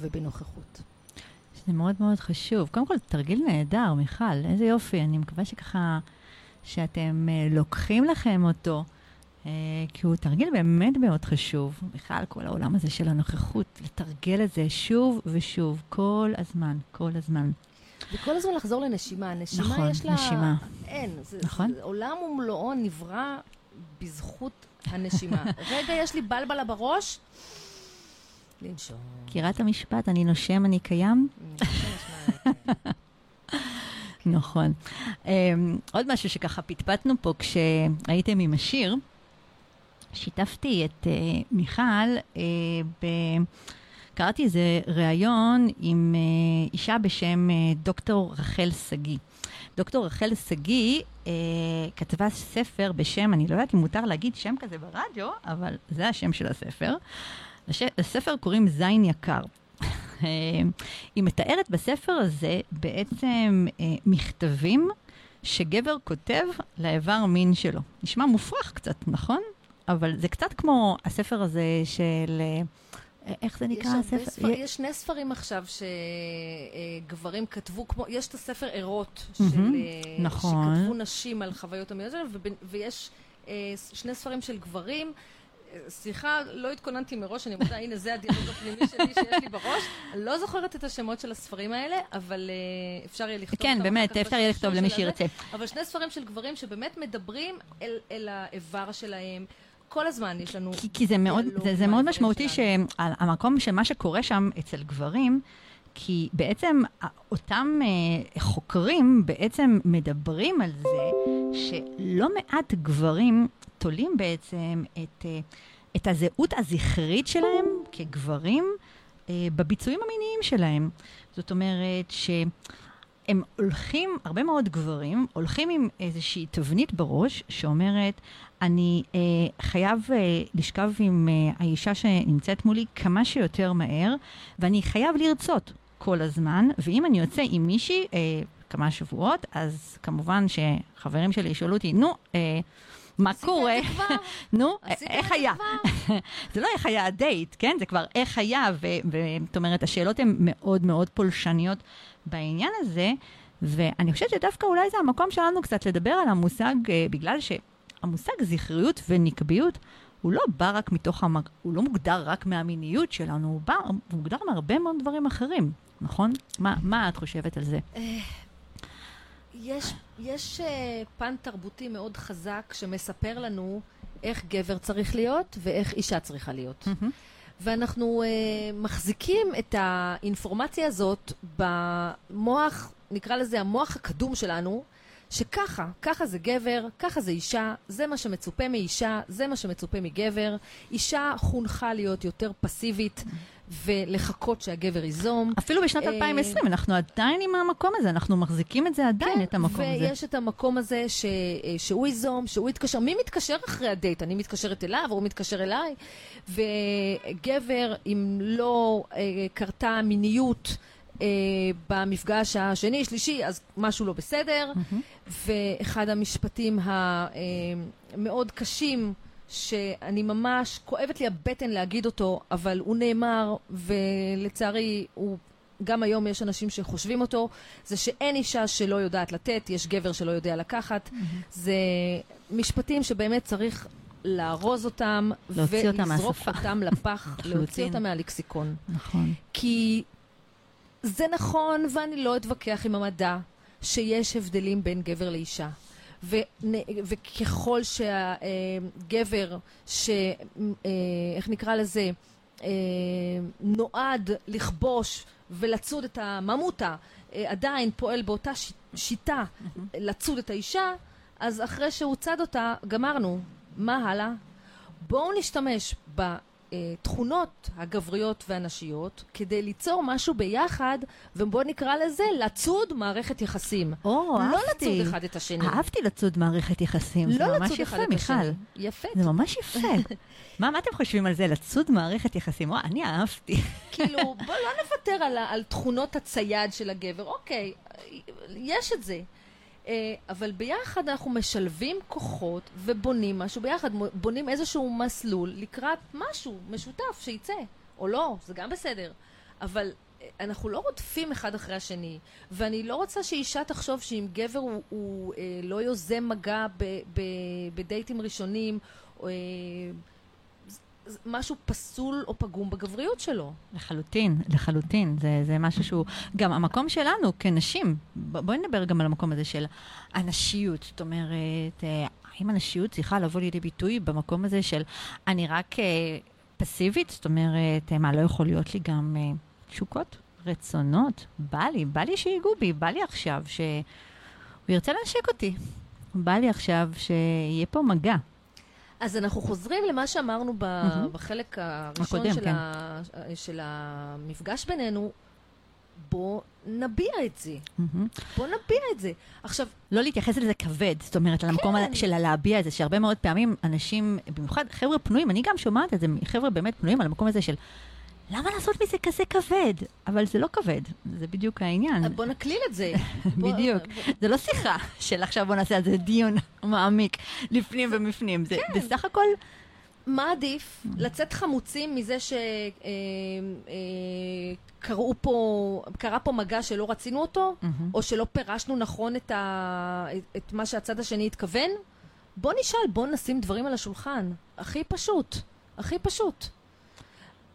ובנוכחות. זה מאוד מאוד חשוב. קודם כל, תרגיל נהדר, מיכל, איזה יופי. אני מקווה שככה, שאתם uh, לוקחים לכם אותו, כי הוא תרגיל באמת מאוד חשוב. בכלל, כל העולם הזה של הנוכחות, לתרגל את זה שוב ושוב, כל הזמן, כל הזמן. וכל הזמן לחזור לנשימה. נשימה נכון, יש לה... נשימה. אין. זה, נכון. זה, עולם ומלואו נברא בזכות הנשימה. רגע, יש לי בלבלה בראש, לנשום. מכירה את המשפט, אני נושם, אני קיים? נכון. Um, עוד משהו שככה פטפטנו פה כשהייתם עם השיר, שיתפתי את uh, מיכל uh, ב... קראתי איזה ריאיון עם אה, אישה בשם אה, דוקטור רחל שגיא. דוקטור רחל שגיא אה, כתבה ספר בשם, אני לא יודעת אם מותר להגיד שם כזה ברדיו, אבל זה השם של הספר. לש... לספר קוראים זין יקר. היא מתארת בספר הזה בעצם אה, מכתבים שגבר כותב לאיבר מין שלו. נשמע מופרך קצת, נכון? אבל זה קצת כמו הספר הזה של... אה, איך זה נקרא יש הספר? ספר, יש שני ספרים עכשיו שגברים כתבו, כמו, יש את הספר ערות, של, מהמם, אה, נכון. שכתבו נשים על חוויות המיניות שלהם, ויש אה, שני ספרים של גברים. סליחה, לא התכוננתי מראש, אני מודה, הנה זה הדיאלוג הפנימי שלי שיש לי בראש. לא זוכרת את השמות של הספרים האלה, אבל אפשר יהיה לכתוב כן, באמת, אפשר יהיה לכתוב למי של שירצה. אבל שני ספרים של גברים שבאמת מדברים אל, אל האיבר שלהם. כל הזמן יש לנו... כי, כי זה מאוד, זה, זה מאוד משמעותי. שהמקום של מה שקורה שם אצל גברים, כי בעצם ה- אותם אה, חוקרים בעצם מדברים על זה שלא מעט גברים תולים בעצם את, אה, את הזהות הזכרית שלהם כגברים אה, בביצועים המיניים שלהם. זאת אומרת ש... הם הולכים, הרבה מאוד גברים הולכים עם איזושהי תבנית בראש שאומרת, אני אה, חייב אה, לשכב עם אה, האישה שנמצאת מולי כמה שיותר מהר, ואני חייב לרצות כל הזמן, ואם אני יוצא עם מישהי אה, כמה שבועות, אז כמובן שחברים שלי ישאלו אותי, נו, אה, מה קורה? נו, איך היה? זה לא איך היה הדייט, כן? זה כבר איך היה, זאת אומרת, השאלות הן מאוד מאוד פולשניות בעניין הזה, ואני חושבת שדווקא אולי זה המקום שלנו קצת לדבר על המושג, אה, בגלל שהמושג זכריות ונקביות, הוא לא בא רק מתוך, המג... הוא לא מוגדר רק מהמיניות שלנו, הוא, בא, הוא מוגדר מהרבה מאוד דברים אחרים, נכון? מה, מה את חושבת על זה? יש, יש uh, פן תרבותי מאוד חזק שמספר לנו איך גבר צריך להיות ואיך אישה צריכה להיות. ואנחנו uh, מחזיקים את האינפורמציה הזאת במוח, נקרא לזה המוח הקדום שלנו, שככה, ככה זה גבר, ככה זה אישה, זה מה שמצופה מאישה, זה מה שמצופה מגבר. אישה חונכה להיות יותר פסיבית ולחכות שהגבר ייזום. אפילו בשנת אה, 2020, אנחנו עדיין עם המקום הזה, אנחנו מחזיקים את זה עדיין, כן, את המקום הזה. ויש את המקום הזה ש, אה, שהוא ייזום, שהוא יתקשר. מי מתקשר אחרי הדייט? אני מתקשרת אליו, הוא מתקשר אליי. וגבר, אם לא אה, קרתה מיניות אה, במפגש השני, שלישי, אז משהו לא בסדר. ואחד המשפטים המאוד קשים, שאני ממש, כואבת לי הבטן להגיד אותו, אבל הוא נאמר, ולצערי הוא... גם היום יש אנשים שחושבים אותו, זה שאין אישה שלא יודעת לתת, יש גבר שלא יודע לקחת. זה משפטים שבאמת צריך לארוז אותם, להוציא אותם ולזרוק מהשפה. אותם לפח, להוציא. אותם מהלקסיקון. נכון. כי זה נכון, ואני לא אתווכח עם המדע, שיש הבדלים בין גבר לאישה. ו, וככל שהגבר, ש... אה, איך נקרא לזה? אה, נועד לכבוש ולצוד את הממותה, אה, עדיין פועל באותה. שיטה לצוד את האישה, אז אחרי שהוא צד אותה, גמרנו. מה הלאה? בואו נשתמש בתכונות הגבריות והנשיות כדי ליצור משהו ביחד, ובואו נקרא לזה לצוד מערכת יחסים. או, לא אהבתי. לצוד אחד את השני. אהבתי לצוד מערכת יחסים, זה לא ממש לצוד אחד יפה, מיכל. יפה. זה ממש יפה. מה, מה אתם חושבים על זה? לצוד מערכת יחסים? וואי, אני אהבתי. כאילו, בוא לא נוותר על, על תכונות הצייד של הגבר. אוקיי, יש את זה. אה, אבל ביחד אנחנו משלבים כוחות ובונים משהו ביחד, בונים איזשהו מסלול לקראת משהו משותף שיצא, או לא, זה גם בסדר. אבל אה, אנחנו לא רודפים אחד אחרי השני, ואני לא רוצה שאישה תחשוב שאם גבר הוא, הוא אה, לא יוזם מגע בדייטים ראשונים, או, משהו פסול או פגום בגבריות שלו. לחלוטין, לחלוטין. זה, זה משהו שהוא... גם המקום שלנו כנשים, בואי נדבר גם על המקום הזה של הנשיות. זאת אומרת, אה, האם הנשיות צריכה לבוא לידי ביטוי במקום הזה של אני רק אה, פסיבית? זאת אומרת, אה, מה, לא יכול להיות לי גם אה, תשוקות, רצונות? בא לי, בא לי שיגעו בי, בא לי עכשיו שהוא ירצה לנשק אותי. בא לי עכשיו שיהיה פה מגע. אז אנחנו חוזרים למה שאמרנו ב- מהמם. בחלק הראשון הקודם, של, כן. ה- של המפגש בינינו. בוא נביע את זה. מהמם. בוא נביע את זה. עכשיו, לא להתייחס לזה כבד, זאת אומרת, כן. של הלהביע את זה, שהרבה מאוד פעמים אנשים, במיוחד חבר'ה פנויים, אני גם שומעת את זה מחבר'ה באמת פנויים על המקום הזה של למה לעשות מזה כזה כבד? אבל זה לא כבד, זה בדיוק העניין. בוא נקליל את זה. בדיוק. זה לא שיחה של עכשיו בוא נעשה על זה דיון מעמיק, לפנים ומפנים. זה כן. בסך הכל, מה עדיף? לצאת חמוצים מזה שקראו פה, קרה פה מגע שלא רצינו אותו? או שלא פירשנו נכון את, ה... את מה שהצד השני התכוון? בוא נשאל, בוא נשים דברים על השולחן. הכי פשוט. הכי פשוט.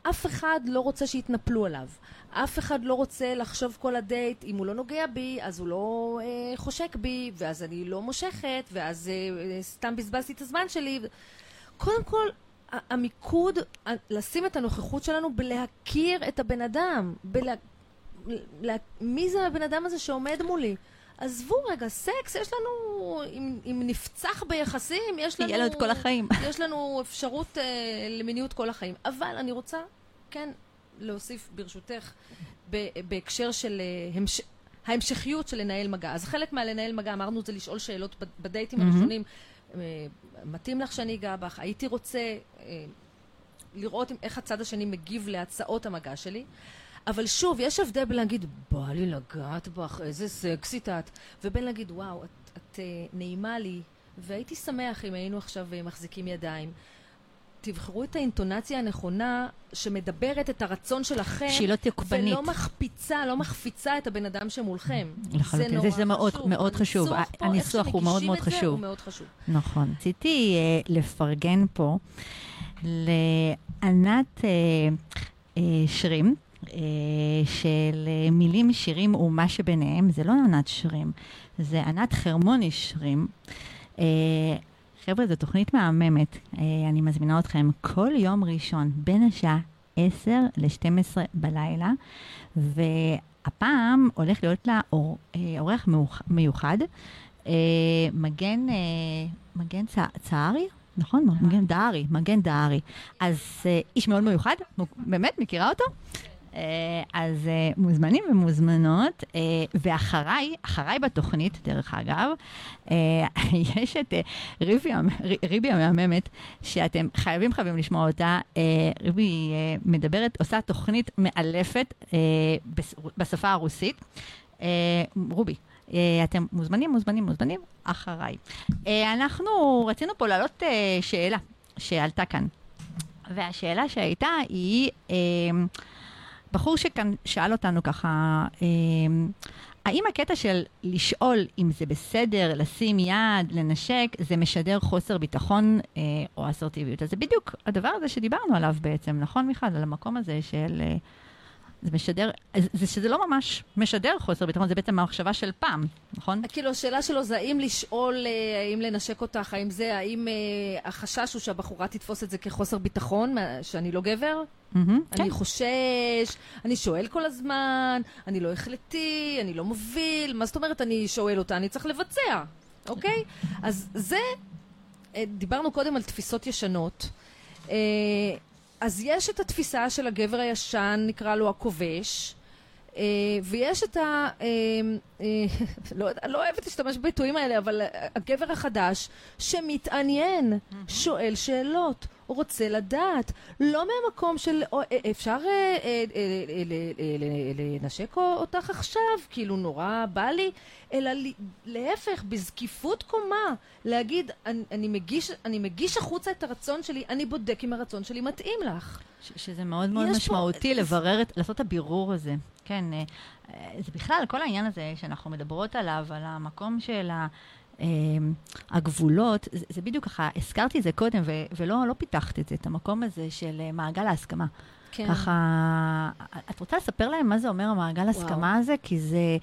אף אחד לא רוצה שיתנפלו עליו. אף אחד לא רוצה לחשוב כל הדייט, אם הוא לא נוגע בי, אז הוא לא אה, חושק בי, ואז אני לא מושכת, ואז אה, אה, סתם בזבזתי את הזמן שלי. קודם כל, המיקוד, לשים את הנוכחות שלנו בלהכיר את הבן אדם, בלה... לה... מי זה הבן אדם הזה שעומד מולי? עזבו רגע, סקס, יש לנו, אם, אם נפצח ביחסים, יש לנו... יהיה לו את כל החיים. יש לנו אפשרות אה, למיניות כל החיים. אבל אני רוצה, כן, להוסיף, ברשותך, בהקשר של אה, המש... ההמשכיות של לנהל מגע. אז חלק מהלנהל מגע, אמרנו, זה לשאול שאלות בדייטים מהמם. הראשונים. אה, מתאים לך שאני אגע בך? הייתי רוצה אה, לראות איך הצד השני מגיב להצעות המגע שלי. אבל שוב, יש הבדל בין להגיד, בא לי לגעת בך, איזה סקסית את, ובין להגיד, וואו, את, את נעימה לי, והייתי שמח אם היינו עכשיו מחזיקים ידיים. תבחרו את האינטונציה הנכונה שמדברת את הרצון שלכם, שהיא לא תוקפנית. ולא מחפיצה, לא מחפיצה את הבן אדם שמולכם. לחלוטין, נורא זה מאוד- חשוב. מאוד חשוב. הניסוח הוא מאוד מאוד זה, חשוב. הוא מאוד חשוב. נכון. רציתי אה, לפרגן פה לענת אה, אה, שרים, אה, של אה, מילים, שירים ומה שביניהם. זה לא ענת שרים, זה ענת חרמוני שרים. חבר'ה, זו תוכנית מהממת. אה, אני מזמינה אתכם כל יום ראשון בין השעה 10 ל-12 בלילה, והפעם הולך להיות לה אה, אורח מיוח- מיוחד. אה, מגן, מגן צ, צערי, נכון? מגן דהרי, מגן דהרי. אז איש מאוד מיוחד, באמת, מכירה אותו? אה, אז אה, מוזמנים ומוזמנות, אה, ואחריי, אחריי בתוכנית, דרך אגב, יש את ריבי, ריבי המהממת, שאתם חייבים חייבים לשמוע אותה. ריבי מדברת, עושה תוכנית מאלפת בשפה הרוסית. רובי, אתם מוזמנים, מוזמנים, מוזמנים, אחריי. אנחנו רצינו פה להעלות שאלה שעלתה כאן, והשאלה שהייתה היא, בחור שכאן שאל אותנו ככה, אה, האם הקטע של לשאול אם זה בסדר, לשים יד, לנשק, זה משדר חוסר ביטחון אה, או אסרטיביות? אז זה בדיוק הדבר הזה שדיברנו עליו בעצם, נכון מיכל? על המקום הזה של... אה, זה משדר, זה, זה שזה לא ממש משדר חוסר ביטחון, זה בעצם המחשבה של פעם, נכון? כאילו, השאלה שלו זה האם לשאול, אה, האם לנשק אותך, האם זה, האם אה, החשש הוא שהבחורה תתפוס את זה כחוסר ביטחון, שאני לא גבר? אני חושש, אני שואל כל הזמן, אני לא החלטי, אני לא מוביל, מה זאת אומרת אני שואל אותה? אני צריך לבצע, אוקיי? אז זה, אה, דיברנו קודם על תפיסות ישנות. אז יש את התפיסה של הגבר הישן, נקרא לו הכובש, אה, ויש את ה... אה, אה, לא, לא אוהבת להשתמש בביטויים האלה, אבל אה, הגבר החדש שמתעניין, שואל שאלות, רוצה לדעת, לא מהמקום של או, אה, אפשר אה, אה, אה, אה, ל- אה, ל- לנשק אותך עכשיו, כאילו נורא בא לי, אלא להפך, בזקיפות קומה, להגיד, אני, אני, מגיש, אני מגיש החוצה את הרצון שלי, אני בודק אם הרצון שלי מתאים לך. ש- שזה מאוד מאוד יש פה- משמעותי לברר, את, לעשות את הבירור הזה. כן, אה, אה, זה בכלל, כל העניין הזה שאנחנו מדברות עליו, על המקום של ה... אה, הגבולות, זה, זה בדיוק ככה, הזכרתי את זה קודם ו- ולא לא פיתחת את זה, את המקום הזה של אה, מעגל ההסכמה. כן. ככה, את רוצה לספר להם מה זה אומר המעגל ההסכמה הזה? כי זה,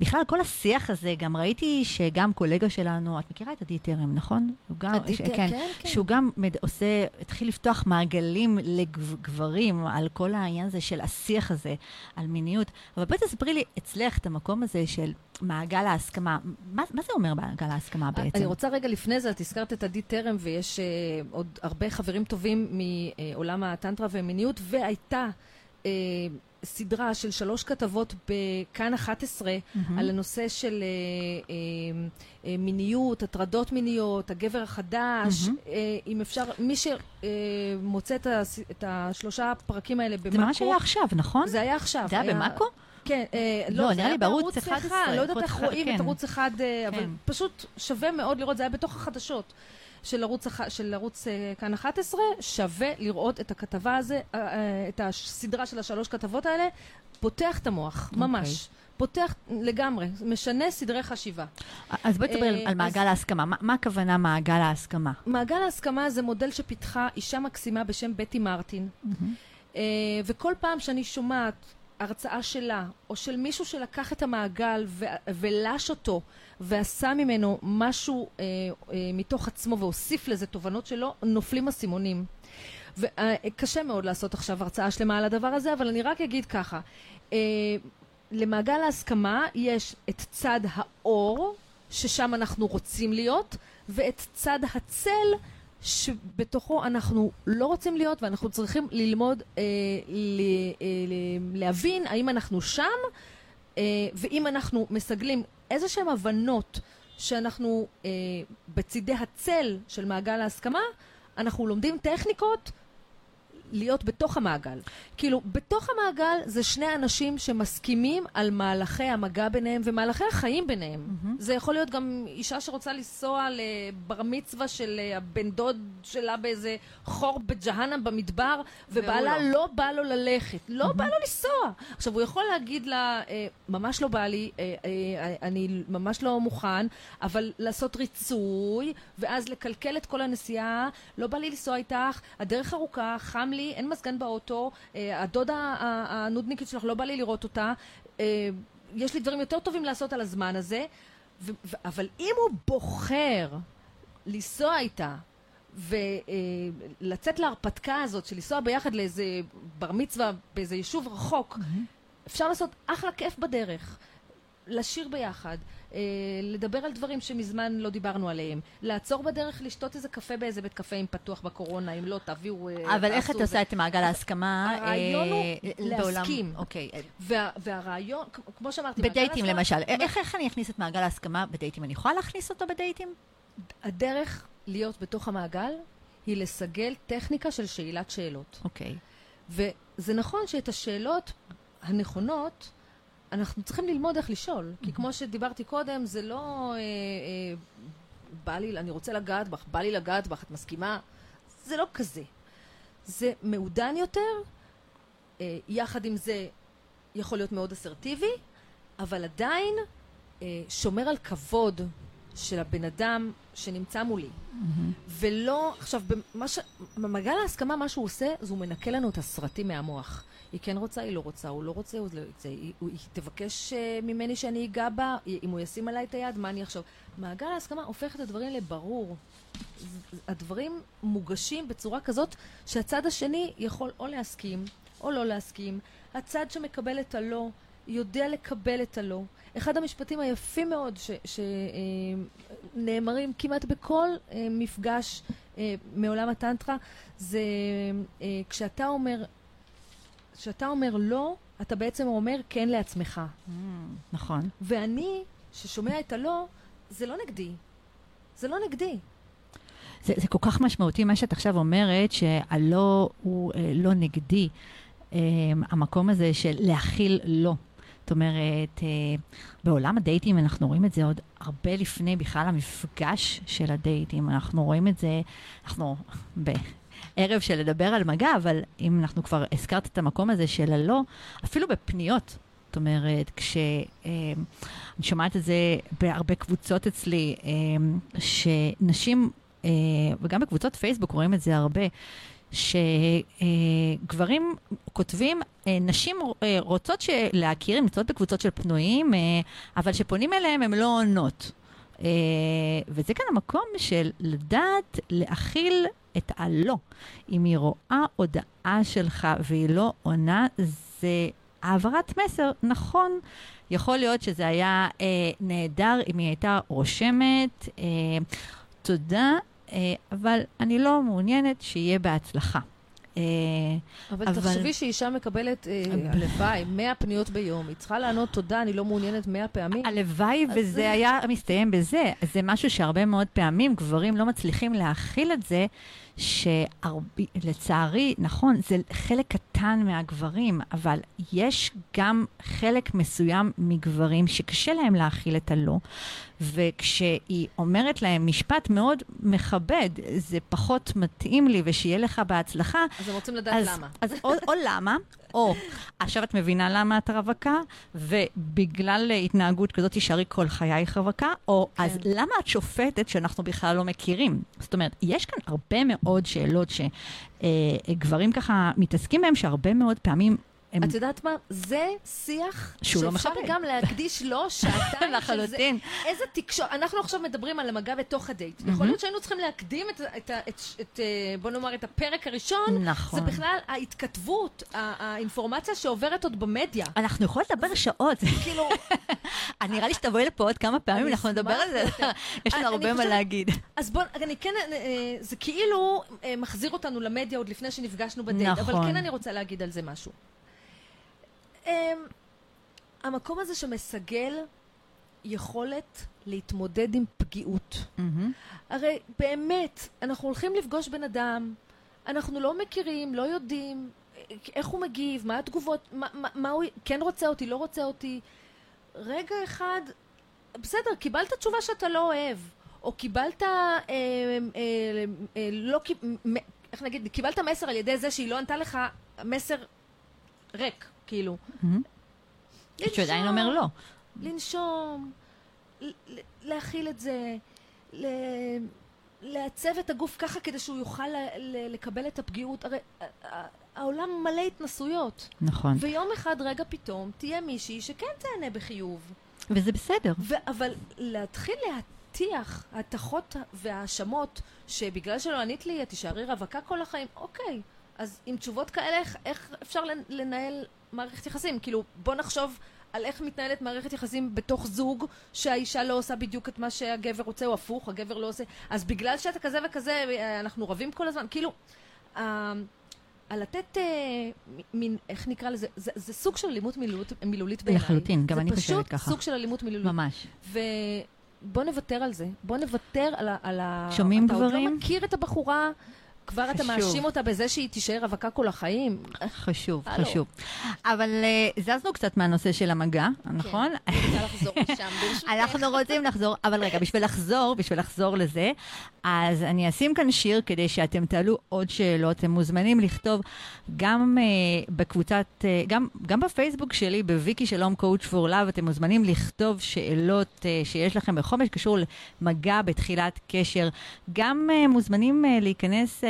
בכלל, כל השיח הזה, גם ראיתי שגם קולגה שלנו, את מכירה את עדי טרם, נכון? הוא גם, עדי ש- כן, כן, כן. שהוא גם מד- עושה, התחיל לפתוח מעגלים לגברים על כל העניין הזה של השיח הזה, על מיניות. אבל בואי תספרי לי אצלך את המקום הזה של מעגל ההסכמה. מה, מה זה אומר מעגל ההסכמה בעצם? אני רוצה רגע לפני זה, את הזכרת את עדי טרם, ויש uh, עוד הרבה חברים טובים מעולם הטנטרה והמיניות, והייתה uh, סדרה של שלוש כתבות בכאן 11 מהמם. על הנושא של uh, uh, uh, מיניות, הטרדות מיניות, הגבר החדש, מהמם. uh, אם אפשר, מי שמוצא את, הס- את השלושה פרקים האלה במאקו, זה ממש היה עכשיו, נכון? זה היה עכשיו. זה היה במאקו? כן, אה, לא, לא, זה היה בערוץ בערוץ 11, אחד, לא יודעת איך רואים כן. את ערוץ אחד, אה, אבל כן. פשוט שווה מאוד לראות, זה היה בתוך החדשות של ערוץ, של ערוץ אה, כאן 11, שווה לראות את הכתבה הזה, אה, אה, את הסדרה של השלוש כתבות האלה, פותח את המוח, אוקיי. ממש. פותח לגמרי, משנה סדרי חשיבה. אז בואי אה, על מעגל ההסכמה. מה, מה הכוונה מעגל ההסכמה? מעגל ההסכמה זה מודל שפיתחה אישה מקסימה בשם בטי מרטין. וכל פעם שאני שומעת הרצאה שלה, או של מישהו שלקח את המעגל ולש אותו, ועשה ממנו משהו אה, אה, מתוך עצמו והוסיף לזה תובנות שלו, נופלים אסימונים. וקשה מאוד לעשות עכשיו הרצאה שלמה על הדבר הזה, אבל אני רק אגיד ככה, אה, למעגל ההסכמה יש את צד האור, ששם אנחנו רוצים להיות, ואת צד הצל, שבתוכו אנחנו לא רוצים להיות, ואנחנו צריכים ללמוד, אה, ל, אה, להבין האם אנחנו שם, אה, ואם אנחנו מסגלים איזה שהן הבנות שאנחנו אה, בצידי הצל של מעגל ההסכמה, אנחנו לומדים טכניקות להיות בתוך המעגל. כאילו, בתוך המעגל זה שני אנשים שמסכימים על מהלכי המגע ביניהם ומהלכי החיים ביניהם. מהמם. זה יכול להיות גם אישה שרוצה לנסוע לבר מצווה של אה, הבן דוד שלה באיזה חור בג'הנם במדבר, ובעלה לא. לא בא לו ללכת, לא בא לו לנסוע. עכשיו, הוא יכול להגיד לה, אה, ממש לא בא לי, אה, אה, אני ממש לא מוכן, אבל לעשות ריצוי, ואז לקלקל את כל הנסיעה, לא בא לי לנסוע איתך, הדרך ארוכה, חם לי, אין מזגן באוטו, אה, הדודה הנודניקית שלך, לא בא לי לראות אותה, אה, יש לי דברים יותר טובים לעשות על הזמן הזה, ו- ו- אבל אם הוא בוחר לנסוע איתה, ולצאת להרפתקה הזאת של לנסוע ביחד לאיזה בר מצווה באיזה יישוב רחוק, אפשר לעשות אחלה כיף בדרך. לשיר ביחד, אה, לדבר על דברים שמזמן לא דיברנו עליהם, לעצור בדרך, לשתות איזה קפה באיזה בית קפה אם פתוח בקורונה, אם לא, תביאו... אה, אבל איך את עושה את מעגל ההסכמה? הרעיון הוא אה, להסכים. אוקיי. וה, והרעיון, כמו שאמרתי, מעגל בדייטים ההסכמה- למשל. איך איך אני אכניס את מעגל ההסכמה בדייטים? אני יכולה להכניס אותו בדייטים? הדרך להיות בתוך המעגל היא לסגל טכניקה של שאלת שאלות. אוקיי. וזה נכון שאת השאלות הנכונות, אנחנו צריכים ללמוד איך לשאול. כי כמו שדיברתי קודם, זה לא אה, אה, בא לי, אני רוצה לגעת בך, בא לי לגעת בך, את מסכימה? זה לא כזה. זה מעודן יותר, אה, יחד עם זה יכול להיות מאוד אסרטיבי, אבל עדיין אה, שומר על כבוד של הבן אדם שנמצא מולי. ולא, עכשיו, ש... במעגל ההסכמה, מה שהוא עושה, זה הוא מנקה לנו את הסרטים מהמוח. היא כן רוצה, היא לא רוצה, הוא לא רוצה, הוא לא רוצה, היא, הוא- היא תבקש uh, ממני שאני אגע בה, אם הוא ישים עליי את היד, מה אני עכשיו? מעגל ההסכמה הופך את הדברים לברור. הדברים מוגשים בצורה כזאת שהצד השני יכול או להסכים או לא להסכים. הצד שמקבל את הלא יודע לקבל את הלא. אחד המשפטים היפים מאוד שנאמרים כמעט בכל אה, מפגש אה, מעולם הטנטרה זה אה, כשאתה אומר, כשאתה אומר לא, אתה בעצם אומר כן לעצמך. נכון. ואני, ששומע את הלא, זה לא נגדי. זה לא נגדי. זה, זה כל כך משמעותי מה שאת עכשיו אומרת, שהלא הוא אה, לא נגדי. אה, המקום הזה של להכיל לא. זאת אומרת, אה, בעולם הדייטים אנחנו רואים את זה עוד הרבה לפני בכלל המפגש של הדייטים. אנחנו רואים את זה, אנחנו בערב של לדבר על מגע, אבל אם אנחנו כבר הזכרת את המקום הזה של הלא, אפילו בפניות. זאת אומרת, כשאני שומעת את זה בהרבה קבוצות אצלי, אה, שנשים, אה, וגם בקבוצות פייסבוק רואים את זה הרבה, שגברים כותבים, אה, נשים אה, רוצות להכיר, הן נמצאות בקבוצות של פנויים, אה, אבל כשפונים אליהם הן לא עונות. וזה כאן המקום של לדעת להכיל את הלא. אם היא רואה הודעה שלך והיא לא עונה, זה העברת מסר, נכון. יכול להיות שזה היה אה, נהדר אם היא הייתה רושמת, אה, תודה, אבל אני לא מעוניינת שיהיה בהצלחה. אה, אבל, אבל תחשבי שאישה מקבלת, אה, הלוואי, 100 פניות ביום, היא צריכה לענות תודה, אני לא מעוניינת 100 פעמים. הלוואי וזה היה מסתיים בזה. זה משהו שהרבה מאוד פעמים גברים לא מצליחים להכיל את זה, שלצערי, נכון, זה חלק קטן מהגברים, אבל יש גם חלק מסוים מגברים שקשה להם להכיל את הלא, וכשהיא אומרת להם משפט מאוד מכבד, זה פחות מתאים לי ושיהיה לך בהצלחה. אז הם רוצים לדעת אז, למה. אז או, או למה, או עכשיו את מבינה למה את רווקה, ובגלל התנהגות כזאת תישארי כל חייך רווקה, או כן. אז למה את שופטת שאנחנו בכלל לא מכירים? זאת אומרת, יש כאן הרבה מאוד שאלות שגברים ככה מתעסקים בהן, שהרבה מאוד פעמים הם... את יודעת מה? זה שיח לא. שאפשר גם להקדיש לו שעתיים של זה. איזה תקשורת. אנחנו עכשיו מדברים על המגע בתוך הדייט. יכול להיות שהיינו צריכים להקדים את, את, את, את, אה, בוא נאמר, את הפרק הראשון. נכון. זה בכלל ההתכתבות, האינפורמציה שעוברת עוד במדיה. אנחנו יכולים לדבר שעות. כאילו... נראה לי שתבואי לפה עוד כמה פעמים, אנחנו נדבר על זה. יש לנו הרבה מה להגיד. אז בוא, אני כן, אה, אה, זה כאילו מחזיר אותנו למדיה עוד לפני שנפגשנו בדייט. אבל נכון. כן אני רוצה להגיד על זה משהו. Um, המקום הזה שמסגל יכולת להתמודד עם פגיעות. Mm-hmm. הרי באמת, אנחנו הולכים לפגוש בן אדם, אנחנו לא מכירים, לא יודעים איך הוא מגיב, מה התגובות, מה, מה, מה הוא כן רוצה אותי, לא רוצה אותי. רגע אחד, בסדר, קיבלת תשובה שאתה לא אוהב, או קיבלת, אה, אה, אה, לא, איך נגיד, קיבלת מסר על ידי זה שהיא לא ענתה לך מסר ריק. כאילו. שעדיין אומר לא. לנשום, להכיל את זה, לעצב את הגוף ככה כדי שהוא יוכל לקבל את הפגיעות. הרי העולם מלא התנסויות. נכון. ויום אחד, רגע פתאום, תהיה מישהי שכן תענה בחיוב. וזה בסדר. אבל להתחיל להטיח ההתכות וההאשמות שבגלל שלא ענית לי, את תישארי רווקה כל החיים, אוקיי. אז עם תשובות כאלה, איך אפשר לנהל מערכת יחסים. כאילו, בוא נחשוב על איך מתנהלת מערכת יחסים בתוך זוג שהאישה לא עושה בדיוק את מה שהגבר רוצה, או הפוך, הגבר לא עושה. אז בגלל שאתה כזה וכזה, אנחנו רבים כל הזמן. כאילו, אה, על לתת אה, מין, איך נקרא לזה, זה, זה סוג של אלימות מילולית, מילולית בעיניי. לחלוטין, גם אני חושבת ככה. זה פשוט סוג של אלימות מילולית. ממש. ובוא נוותר על זה. בוא נוותר על ה... על ה שומעים גברים? אתה עוד לא מכיר את הבחורה. כבר חשוב. אתה מאשים אותה בזה שהיא תישאר רווקה כל החיים? חשוב, הלו. חשוב. אבל uh, זזנו קצת מהנושא של המגע, נכון? כן, אני רוצה לחזור לשם, ברשותך. אנחנו רוצים לחזור, אבל רגע, בשביל לחזור, בשביל לחזור לזה, אז אני אשים כאן שיר כדי שאתם תעלו עוד שאלות. אתם מוזמנים לכתוב גם uh, בקבוצת, uh, גם, גם בפייסבוק שלי, בוויקי שלום קואוצ' פור לאב, אתם מוזמנים לכתוב שאלות uh, שיש לכם בכל מה שקשור למגע בתחילת קשר. גם uh, מוזמנים uh, להיכנס... Uh,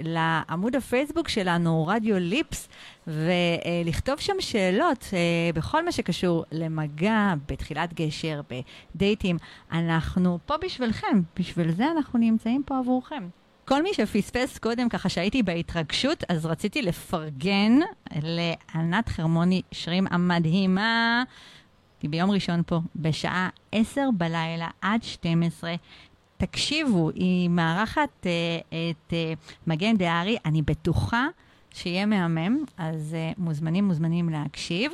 לעמוד הפייסבוק שלנו, רדיו ליפס, ולכתוב שם שאלות אה, בכל מה שקשור למגע, בתחילת גשר, בדייטים. אנחנו פה בשבילכם, בשביל זה אנחנו נמצאים פה עבורכם. כל מי שפספס קודם, ככה שהייתי בהתרגשות, אז רציתי לפרגן לענת חרמוני שרים המדהימה. היא ביום ראשון פה, בשעה 10 בלילה עד 12, תקשיבו, היא מארחת uh, את uh, מגן דהרי, אני בטוחה שיהיה מהמם, אז uh, מוזמנים, מוזמנים להקשיב.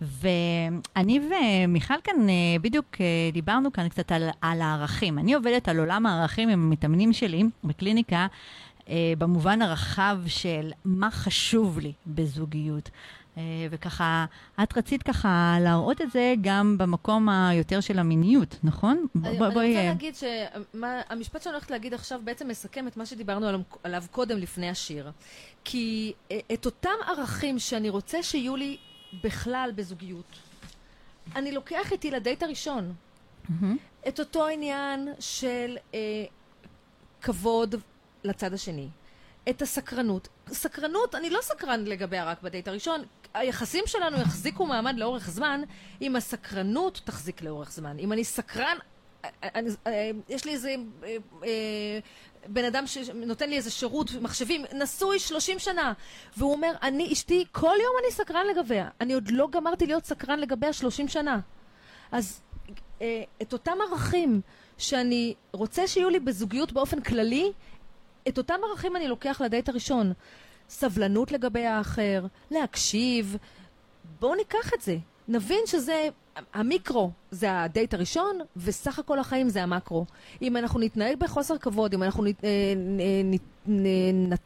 ואני ומיכל כאן uh, בדיוק uh, דיברנו כאן קצת על, על הערכים. אני עובדת על עולם הערכים עם המתאמנים שלי בקליניקה. uh, במובן הרחב של מה חשוב לי בזוגיות. אה, וככה, את רצית ככה להראות את זה גם במקום היותר של המיניות, נכון? אני, בוא, אני רוצה להגיד שהמשפט שאני הולכת להגיד עכשיו בעצם מסכם את מה שדיברנו עליו קודם לפני השיר. כי אה, את אותם ערכים שאני רוצה שיהיו לי בכלל בזוגיות, אני לוקח איתי לדייט הראשון. Mm-hmm. את אותו עניין של אה, כבוד לצד השני. את הסקרנות. סקרנות, אני לא סקרן לגביה רק בדייט הראשון. היחסים שלנו יחזיקו מעמד לאורך זמן, אם הסקרנות תחזיק לאורך זמן. אם אני סקרן, אני, יש לי איזה אה, אה, בן אדם שנותן לי איזה שירות מחשבים, נשוי 30 שנה, והוא אומר, אני, אשתי, כל יום אני סקרן לגביה. אני עוד לא גמרתי להיות סקרן לגביה 30 שנה. אז אה, את אותם ערכים שאני רוצה שיהיו לי בזוגיות באופן כללי, את אותם ערכים אני לוקח לדייט הראשון. סבלנות לגבי האחר, להקשיב. בואו ניקח את זה. נבין שזה, המיקרו זה הדייט הראשון, וסך הכל החיים זה המקרו. אם אנחנו נתנהג בחוסר כבוד, אם אנחנו נת, אה, נת, נת,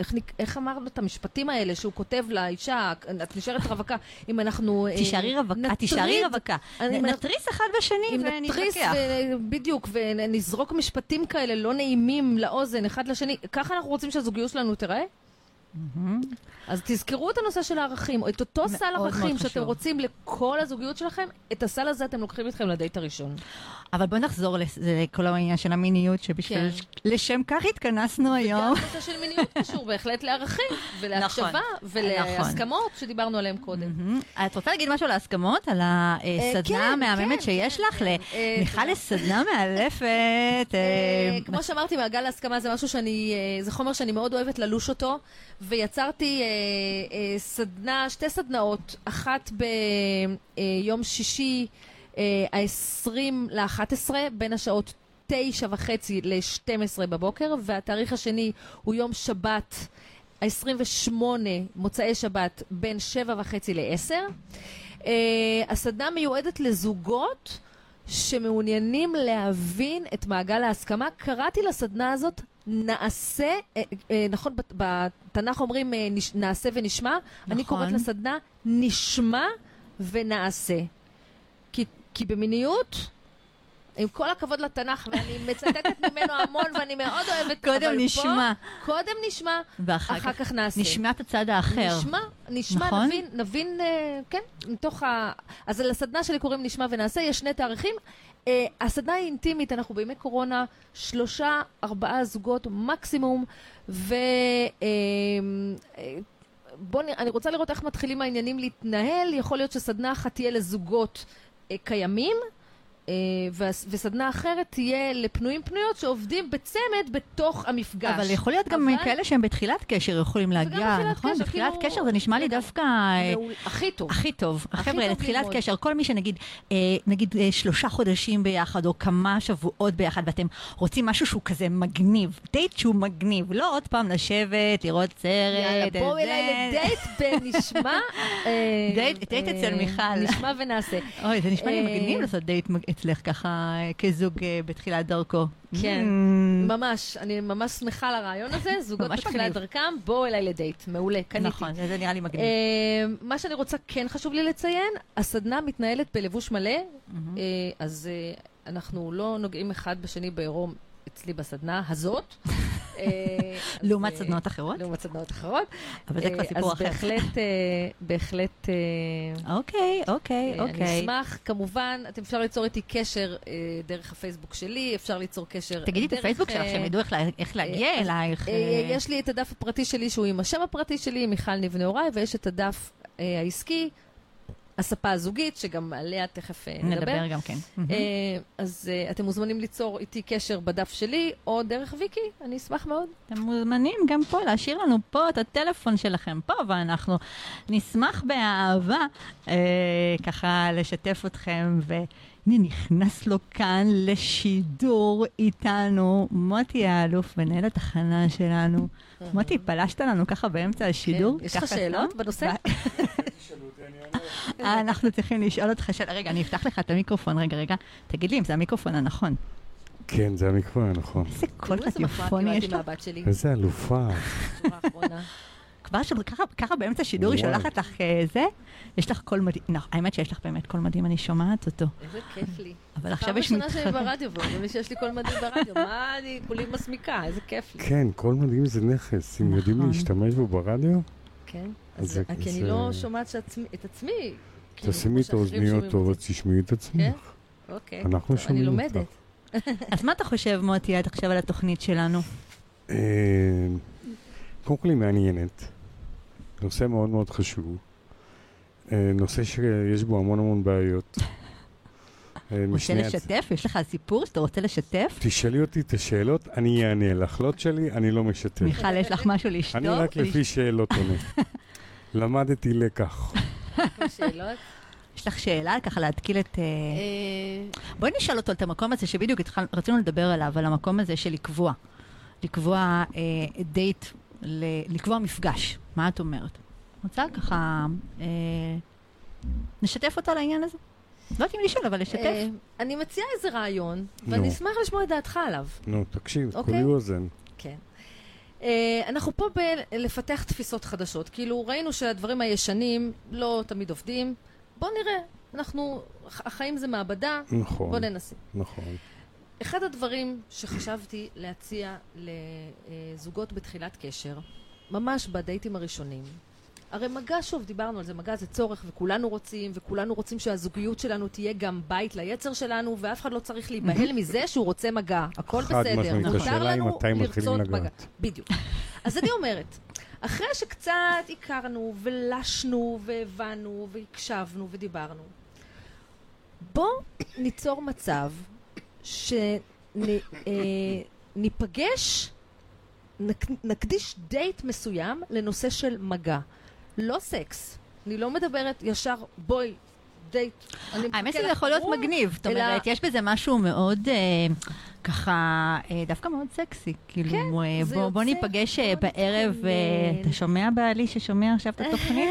איך, איך אמרנו את המשפטים האלה שהוא כותב לאישה, את נשארת רווקה, אם אנחנו... אה, תישארי רווקה, תישארי רווקה. נתריס אחד בשני ונתווכח. בדיוק, ונזרוק משפטים כאלה לא נעימים לאוזן אחד לשני, ככה אנחנו רוצים שהזוגיות שלנו תיראה? אז תזכרו את הנושא של הערכים, או את אותו סל ערכים שאתם רוצים לכל הזוגיות שלכם, את הסל הזה אתם לוקחים איתכם לדייט הראשון. אבל בואו נחזור לכל העניין של המיניות, שבשביל... כן. לשם כך התכנסנו היום. וגם הנושא של מיניות קשור בהחלט לערכים, ולהקשבה, נכון, ולהסכמות נכון. שדיברנו עליהן קודם. את רוצה להגיד משהו על ההסכמות? על הסדנה כן, המהממת כן, שיש לך? למיכל יש סדנה מאלפת. כמו שאמרתי, מעגל להסכמה זה משהו שאני... זה חומר שאני מאוד אוהבת ללוש אותו, ויצרתי סדנה, שתי סדנאות, אחת ביום שישי ה-20 ל-11, בין השעות תשע וחצי ל-12 בבוקר, והתאריך השני הוא יום שבת, ה-28, מוצאי שבת, בין שבע וחצי ל-10. Uh, הסדנה מיועדת לזוגות שמעוניינים להבין את מעגל ההסכמה. קראתי לסדנה הזאת נעשה, אה, אה, נכון, בתנ"ך אומרים אה, נעשה ונשמע, נכון. אני קוראת לסדנה נשמע ונעשה. כי, כי במיניות, עם כל הכבוד לתנ"ך, ואני מצטטת ממנו המון ואני מאוד אוהבת, קודם נשמע. פה, קודם נשמע, ואחר כך, כך נעשה. נשמע את הצד האחר. נשמע, נשמע, נכון? נבין, נבין, כן, מתוך ה... אז לסדנה שלי קוראים נשמע ונעשה, יש שני תאריכים. Uh, הסדנה היא אינטימית, אנחנו בימי קורונה, שלושה, ארבעה זוגות מקסימום, ו... Uh, uh, בוא נ... אני רוצה לראות איך מתחילים העניינים להתנהל, יכול להיות שסדנה אחת תהיה לזוגות uh, קיימים, אה, וסדנה אחרת תהיה לפנויים פנויות שעובדים בצמד בתוך המפגש. אבל יכול להיות גם כאלה שהם בתחילת קשר יכולים להגיע, נכון? בתחילת כאילו- קשר זה נשמע לי דווקא... אה, הכי טוב. הכי טוב. חבר'ה, לתחילת קשר, כל מי שנגיד, אה, נגיד שלושה חודשים ביחד, או כמה שבועות ביחד, ואתם רוצים משהו שהוא כזה מגניב, דייט שהוא מגניב, לא עוד פעם לשבת, לראות סרט, יאללה, בואו אליי לדייט בנשמע... דייט אצל מיכל. נשמע ונעשה. אוי, זה נשמע לי מגניב לעשות דייט אצלך ככה כזוג אה, בתחילת דרכו. כן, mm. ממש. אני ממש שמחה על הרעיון הזה, זוגות בתחילת דרכם, בואו אליי לדייט. מעולה, קניתי. נכון, זה נראה לי מגניב. אה, מה שאני רוצה, כן חשוב לי לציין, הסדנה מתנהלת בלבוש מלא, אה, אז אנחנו לא נוגעים אחד בשני בעירום אצלי בסדנה הזאת. אה, לעומת אה, סדנות אחרות? לעומת סדנות אחרות. אבל זה כבר אה, סיפור אחר. אז בהחלט, בהחלט... אוקיי, אוקיי, אוקיי. אני אשמח, כמובן, אתם אפשר ליצור איתי קשר דרך הפייסבוק שלי, אפשר ליצור קשר... תגידי את הפייסבוק שלך, שהם ידעו איך להגיע אלייך. יש לי את הדף הפרטי שלי, שהוא עם השם הפרטי שלי, מיכל ניב נהוראי, ויש את הדף העסקי. הספה הזוגית, שגם עליה תכף אה, נדבר. נדבר גם כן. אה, אז אה, אתם מוזמנים ליצור איתי קשר בדף שלי, או דרך ויקי, אני אשמח מאוד. אתם מוזמנים גם פה להשאיר לנו פה את הטלפון שלכם פה, ואנחנו נשמח באהבה ככה לשתף אתכם. ו... הנה נכנס לו כאן לשידור איתנו מוטי האלוף, מנהל התחנה שלנו. מוטי, פלשת לנו ככה באמצע השידור? כן, יש לך שאלות בנושא? אנחנו צריכים לשאול אותך שאלה. רגע, אני אפתח לך את המיקרופון. רגע, רגע. תגיד לי אם זה המיקרופון הנכון. כן, זה המיקרופון הנכון. איזה קול רדיופוני יש לך. איזה אלופה. כבר ככה באמצע השידור היא שולחת לך אה, זה, יש לך קול מדהים, נכון, האמת שיש לך באמת קול מדהים, אני שומעת אותו. איזה כיף לי. אבל עכשיו יש מתחרה. פעם ראשונה שלי ברדיו, ואומרים לי שיש לי קול מדהים ברדיו, מה אני כולי מסמיקה, איזה כיף לי. כן, קול מדהים זה נכס, אם יודעים נכון. להשתמש בו ברדיו. כן, כי אני לא שומעת את עצמי. כאילו, תשימי את האוזניות טובות, תשמעי את עצמך. כן? אוקיי. אנחנו שומעים אותך. אני לומדת. אז מה אתה חושב, מוטי, עד עכשיו על התוכנית שלנו? אה, קודם כל היא מעניינת. נושא מאוד מאוד חשוב. אה, נושא שיש בו המון המון בעיות. אה, רוצה לשתף? יש לך סיפור שאתה רוצה לשתף? תשאלי אותי את השאלות, אני אענה לך. לא תשאלי, אני לא משתף. מיכל, יש לך משהו לשתות? אני רק לפי שאלות עונה. למדתי לקח. שאלות? יש לך שאלה ככה להתקיל את... אה, בואי נשאל אותו את המקום הזה שבדיוק רצינו לדבר עליו, על המקום הזה של לקבוע. לקבוע דייט, לקבוע מפגש. מה את אומרת? רוצה ככה... נשתף אותה לעניין הזה? לא יודעת אם לשאול, אבל לשתף. אה, אני מציעה איזה רעיון, ואני אשמח לשמוע את דעתך עליו. נו, תקשיב, כולי אוקיי? אוזן. כן. אה, אנחנו פה בלפתח תפיסות חדשות. כאילו, ראינו שהדברים הישנים לא תמיד עובדים. בואו נראה. אנחנו, החיים זה מעבדה, נכון, בואו ננסה. נכון. אחד הדברים שחשבתי להציע לזוגות בתחילת קשר, ממש בדייטים הראשונים, הרי מגע, שוב, דיברנו על זה, מגע זה צורך וכולנו רוצים, וכולנו רוצים שהזוגיות שלנו תהיה גם בית ליצר שלנו, ואף אחד לא צריך להיבהל מזה שהוא רוצה מגע. הכל בסדר. היא מתי מתחילים לגעת. בדיוק. אז אני אומרת, אחרי שקצת הכרנו ולשנו והבנו והקשבנו ודיברנו, בואו ניצור מצב שניפגש, אה, נקדיש דייט מסוים לנושא של מגע. לא סקס. אני לא מדברת ישר, בואי, דייט. האמת שזה יכול להיות מגניב, זאת אומרת, יש בזה משהו מאוד אה, ככה, אה, דווקא מאוד סקסי. כאילו, כן, אה, בוא ניפגש בערב, אתה שומע בעלי ששומע עכשיו את התוכנית?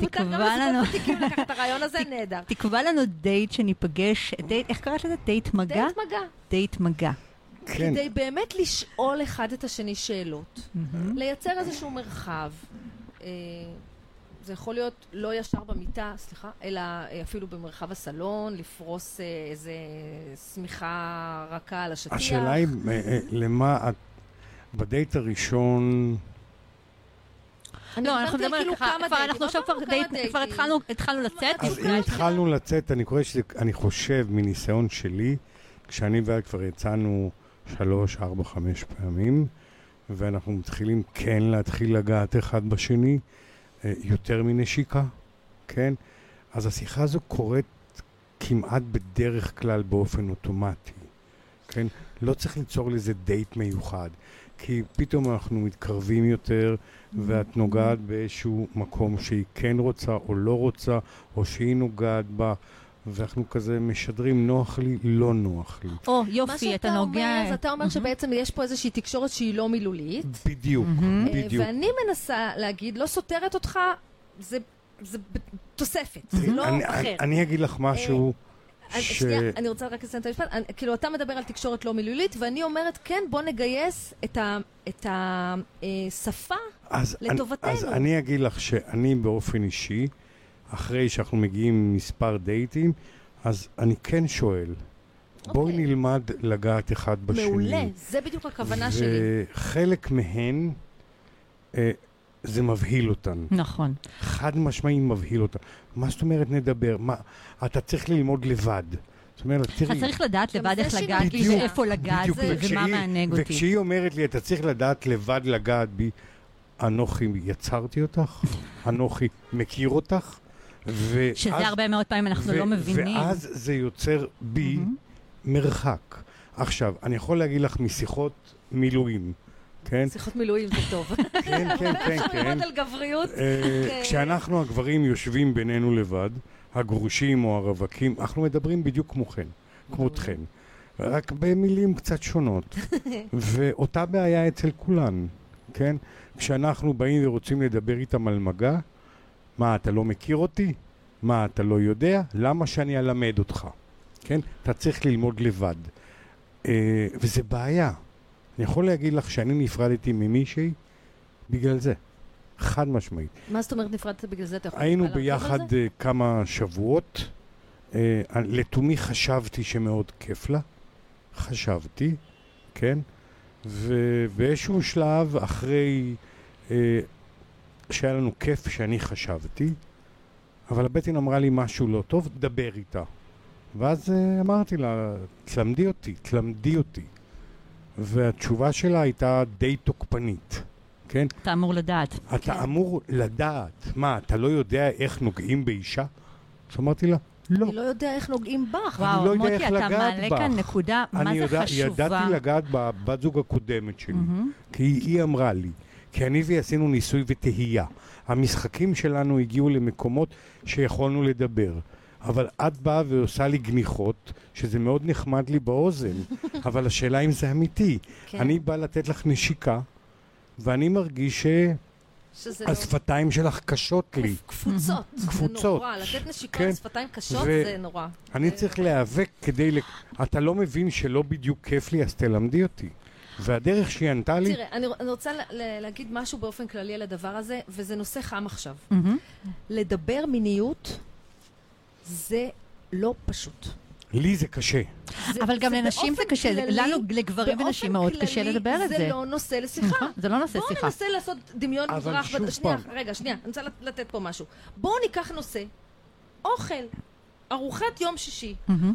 תקבע לנו... לקחת את הרעיון הזה, נהדר. תקבע לנו דייט שניפגש, דייט, איך קראת לזה? דייט מגע? דייט מגע. דייט מגע. כן. כדי באמת לשאול אחד את השני שאלות, לייצר איזשהו מרחב. אה, זה יכול להיות לא ישר במיטה, סליחה, אלא אה, אפילו במרחב הסלון, לפרוס אה, איזה שמיכה רכה על השטיח. השאלה היא, למה את... בדייט הראשון... לא, אנחנו מדברים כאילו ככה, כבר אנחנו עכשיו כבר התחלנו לצאת. אז אם התחלנו לצאת, אני קורא שזה, אני חושב, מניסיון שלי, כשאני ואת כבר יצאנו שלוש, ארבע, חמש פעמים, ואנחנו מתחילים כן להתחיל לגעת אחד בשני, אה, יותר מנשיקה, כן? אז השיחה הזו קורית כמעט בדרך כלל באופן אוטומטי, כן? לא צריך ליצור לזה דייט מיוחד, כי פתאום אנחנו מתקרבים יותר, ואת נוגעת באיזשהו מקום שהיא כן רוצה או לא רוצה, או שהיא נוגעת בה. ואנחנו כזה משדרים נוח לי, לא נוח לי. או, יופי, אתה נוגע... מה שאתה אומר, אז אתה אומר שבעצם יש פה איזושהי תקשורת שהיא לא מילולית. בדיוק, בדיוק. ואני מנסה להגיד, לא סותרת אותך, זה תוספת, זה לא אחר. אני אגיד לך משהו... אה, ש... שנייה, אני רוצה רק לסיים את המשפט. כאילו, אתה מדבר על תקשורת לא מילולית, ואני אומרת, כן, בוא נגייס את השפה לטובתנו. אז אני אגיד לך שאני באופן אישי, אחרי שאנחנו מגיעים מספר דייטים, אז אני כן שואל, okay. בואי אוקיי. נלמד לגעת אחד בשני. מעולה, זה בדיוק הכוונה שלי. וחלק מהן, אה, זה מבהיל אותן. נכון. חד משמעי מבהיל אותן. מה זאת אומרת נדבר? מה, אתה צריך ללמוד לבד. זאת אומרת, תראי... אתה צריך לדעת לבד איך לגעת לי, ואיפה לגעת ומה מענג אותי. וכשהיא אומרת לי, אתה צריך לדעת לבד לגעת בי, אנוכי יצרתי אותך, אנוכי מכיר אותך, ואז, שזה הרבה מאוד פעמים אנחנו ו- לא מבינים. ואז זה יוצר בי mm-hmm. מרחק. עכשיו, אני יכול להגיד לך משיחות מילואים, כן? שיחות מילואים זה טוב. כן, כן, כן, כן. על גבריות. אה, כשאנחנו הגברים יושבים בינינו לבד, הגרושים או הרווקים, אנחנו מדברים בדיוק כמוכן, כמותכן. רק במילים קצת שונות. ואותה בעיה אצל כולן, כן? כשאנחנו באים ורוצים לדבר איתם על מגע, מה, אתה לא מכיר אותי? מה, אתה לא יודע? למה שאני אלמד אותך? כן? אתה צריך ללמוד לבד. אה, וזה בעיה. אני יכול להגיד לך שאני נפרדתי ממישהי בגלל זה. חד משמעית. מה זאת אומרת נפרדת בגלל זה? אתה יכול היינו ביחד uh, כמה שבועות. Uh, לתומי חשבתי שמאוד כיף לה. חשבתי, כן? ובאיזשהו שלב, אחרי uh, שהיה לנו כיף שאני חשבתי, אבל הבטן אמרה לי משהו לא טוב, דבר איתה. ואז uh, אמרתי לה, תלמדי אותי, תלמדי אותי. והתשובה שלה הייתה די תוקפנית, כן? אתה אמור לדעת. אתה כן. אמור לדעת. מה, אתה לא יודע איך נוגעים באישה? אז אמרתי לה, לא. אני לא יודע איך נוגעים בך. אני וואו, לא יודע מוטי, איך אתה מעלה בך. כאן נקודה, מה אני זה יודע, חשובה. ידעתי לגעת בבת זוג הקודמת שלי, מהמם. כי היא, היא אמרה לי, כי אני והיא עשינו ניסוי וטהייה. המשחקים שלנו הגיעו למקומות שיכולנו לדבר. אבל את באה ועושה לי גניחות, שזה מאוד נחמד לי באוזן, אבל השאלה אם זה אמיתי. כן. אני בא לתת לך נשיקה, ואני מרגיש שזה לא... שהשפתיים שלך קשות לי. קפוצות. זה קפוצות. נורא. לתת נשיקה כן. על שפתיים קשות ו- זה נורא. אני זה- צריך להיאבק כדי... ל... אתה לא מבין שלא בדיוק כיף לי, אז תלמדי אותי. והדרך שהיא ענתה לי, תראה, אני אני רוצה ל- להגיד משהו באופן כללי על הדבר הזה, וזה נושא חם עכשיו. לדבר מיניות זה לא פשוט. לי זה קשה. זה- אבל גם זה לנשים זה קשה, כללי- לנו, לגברים ונשים מאוד קשה לדבר את זה. זה לא נושא לשיחה. נכון, זה לא נושא בואו שיחה. ננסה לעשות דמיון אבל מזרח. שוב שנייה, פעם. רגע, שנייה, אני רוצה לתת פה משהו. בואו ניקח נושא, אוכל, ארוחת יום שישי.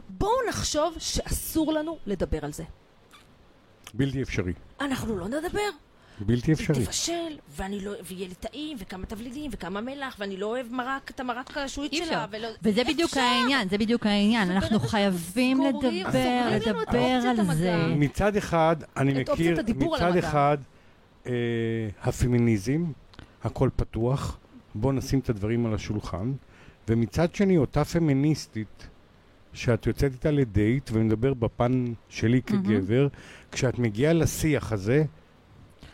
בואו נחשוב שאסור לנו לדבר על זה. בלתי אפשרי. אנחנו לא נדבר. בלתי אפשרי. תבשל, ואני לא, ויהיה לי טעים, וכמה תבלינים, וכמה מלח, ואני לא אוהב מרק, את המרק השעועית אי שלה, אפשר. ולא... וזה בדיוק אפשר. העניין, זה בדיוק העניין. אנחנו חייבים לדבר, לדבר על זה. מצד אחד, אני מכיר, מצד. אחד, אה, הפמיניזם, הכל פתוח, בואו נשים את הדברים על השולחן, ומצד שני, אותה פמיניסטית, שאת יוצאת איתה לדייט, ומדבר בפן שלי כגבר, כשאת מגיעה לשיח הזה,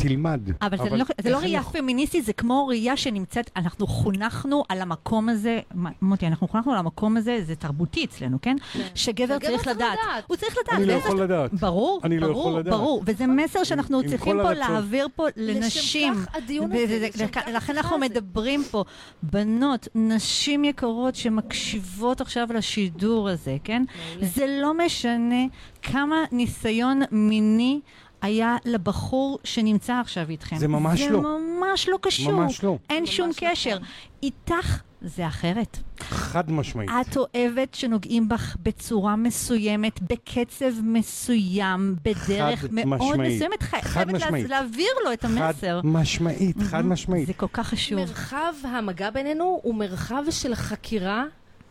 תלמד. אבל זה לא- זה לא ראייה יכול- פמיניסטית, זה כמו ראייה שנמצאת, אנחנו חונכנו על המקום הזה, מוטי, אנחנו חונכנו על המקום הזה, זה תרבותי אצלנו, כן? כן. שגבר צריך לדעת. הוא צריך לדעת. אני לא יכול לדעת. ברור, אני לא ברור, יכול לדעת. ברור, וזה מסר שאנחנו עם צריכים כל פה הרצון. להעביר פה לנשים. לשם כך הדיון הזה, לכן אנחנו. מדברים פה, בנות, נשים יקרות שמקשיבות עכשיו לשידור הזה, כן? זה לא משנה כמה ניסיון מיני היה לבחור שנמצא עכשיו איתכם. זה ממש לא. זה ממש לא קשור. ממש לא. אין ממש שום נכון. קשר. איתך זה אחרת. חד משמעית. את אוהבת שנוגעים בך בצורה מסוימת, בקצב מסוים, בדרך חד מאוד משמעית. מסוימת. חי- חד חייבת לה- משמעית. להעביר לו את חד המסר. משמעית, חד. משמעית. זה כל כך חשוב. מרחב המגע בינינו הוא מרחב של חקירה,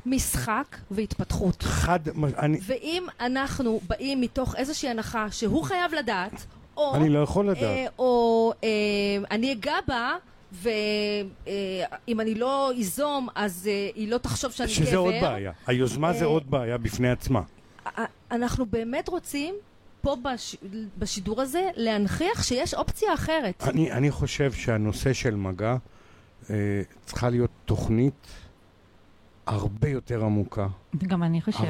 משחק והתפתחות. חד, אני, ואם אנחנו באים מתוך איזושהי הנחה שהוא חייב לדעת, או, אני לא יכול לדעת. אה, או אה, אני אגע בה, ואם אני לא איזום, אז אה, היא לא תחשוב שאני גבר. שזה עוד בעיה. היוזמה זה אה, עוד בעיה בפני עצמה. א- אנחנו באמת רוצים פה בש... בשידור הזה להנכיח שיש אופציה אחרת. אני, אני חושב שהנושא של מגע אה, צריכה להיות תוכנית הרבה יותר עמוקה, גם אני חושבת.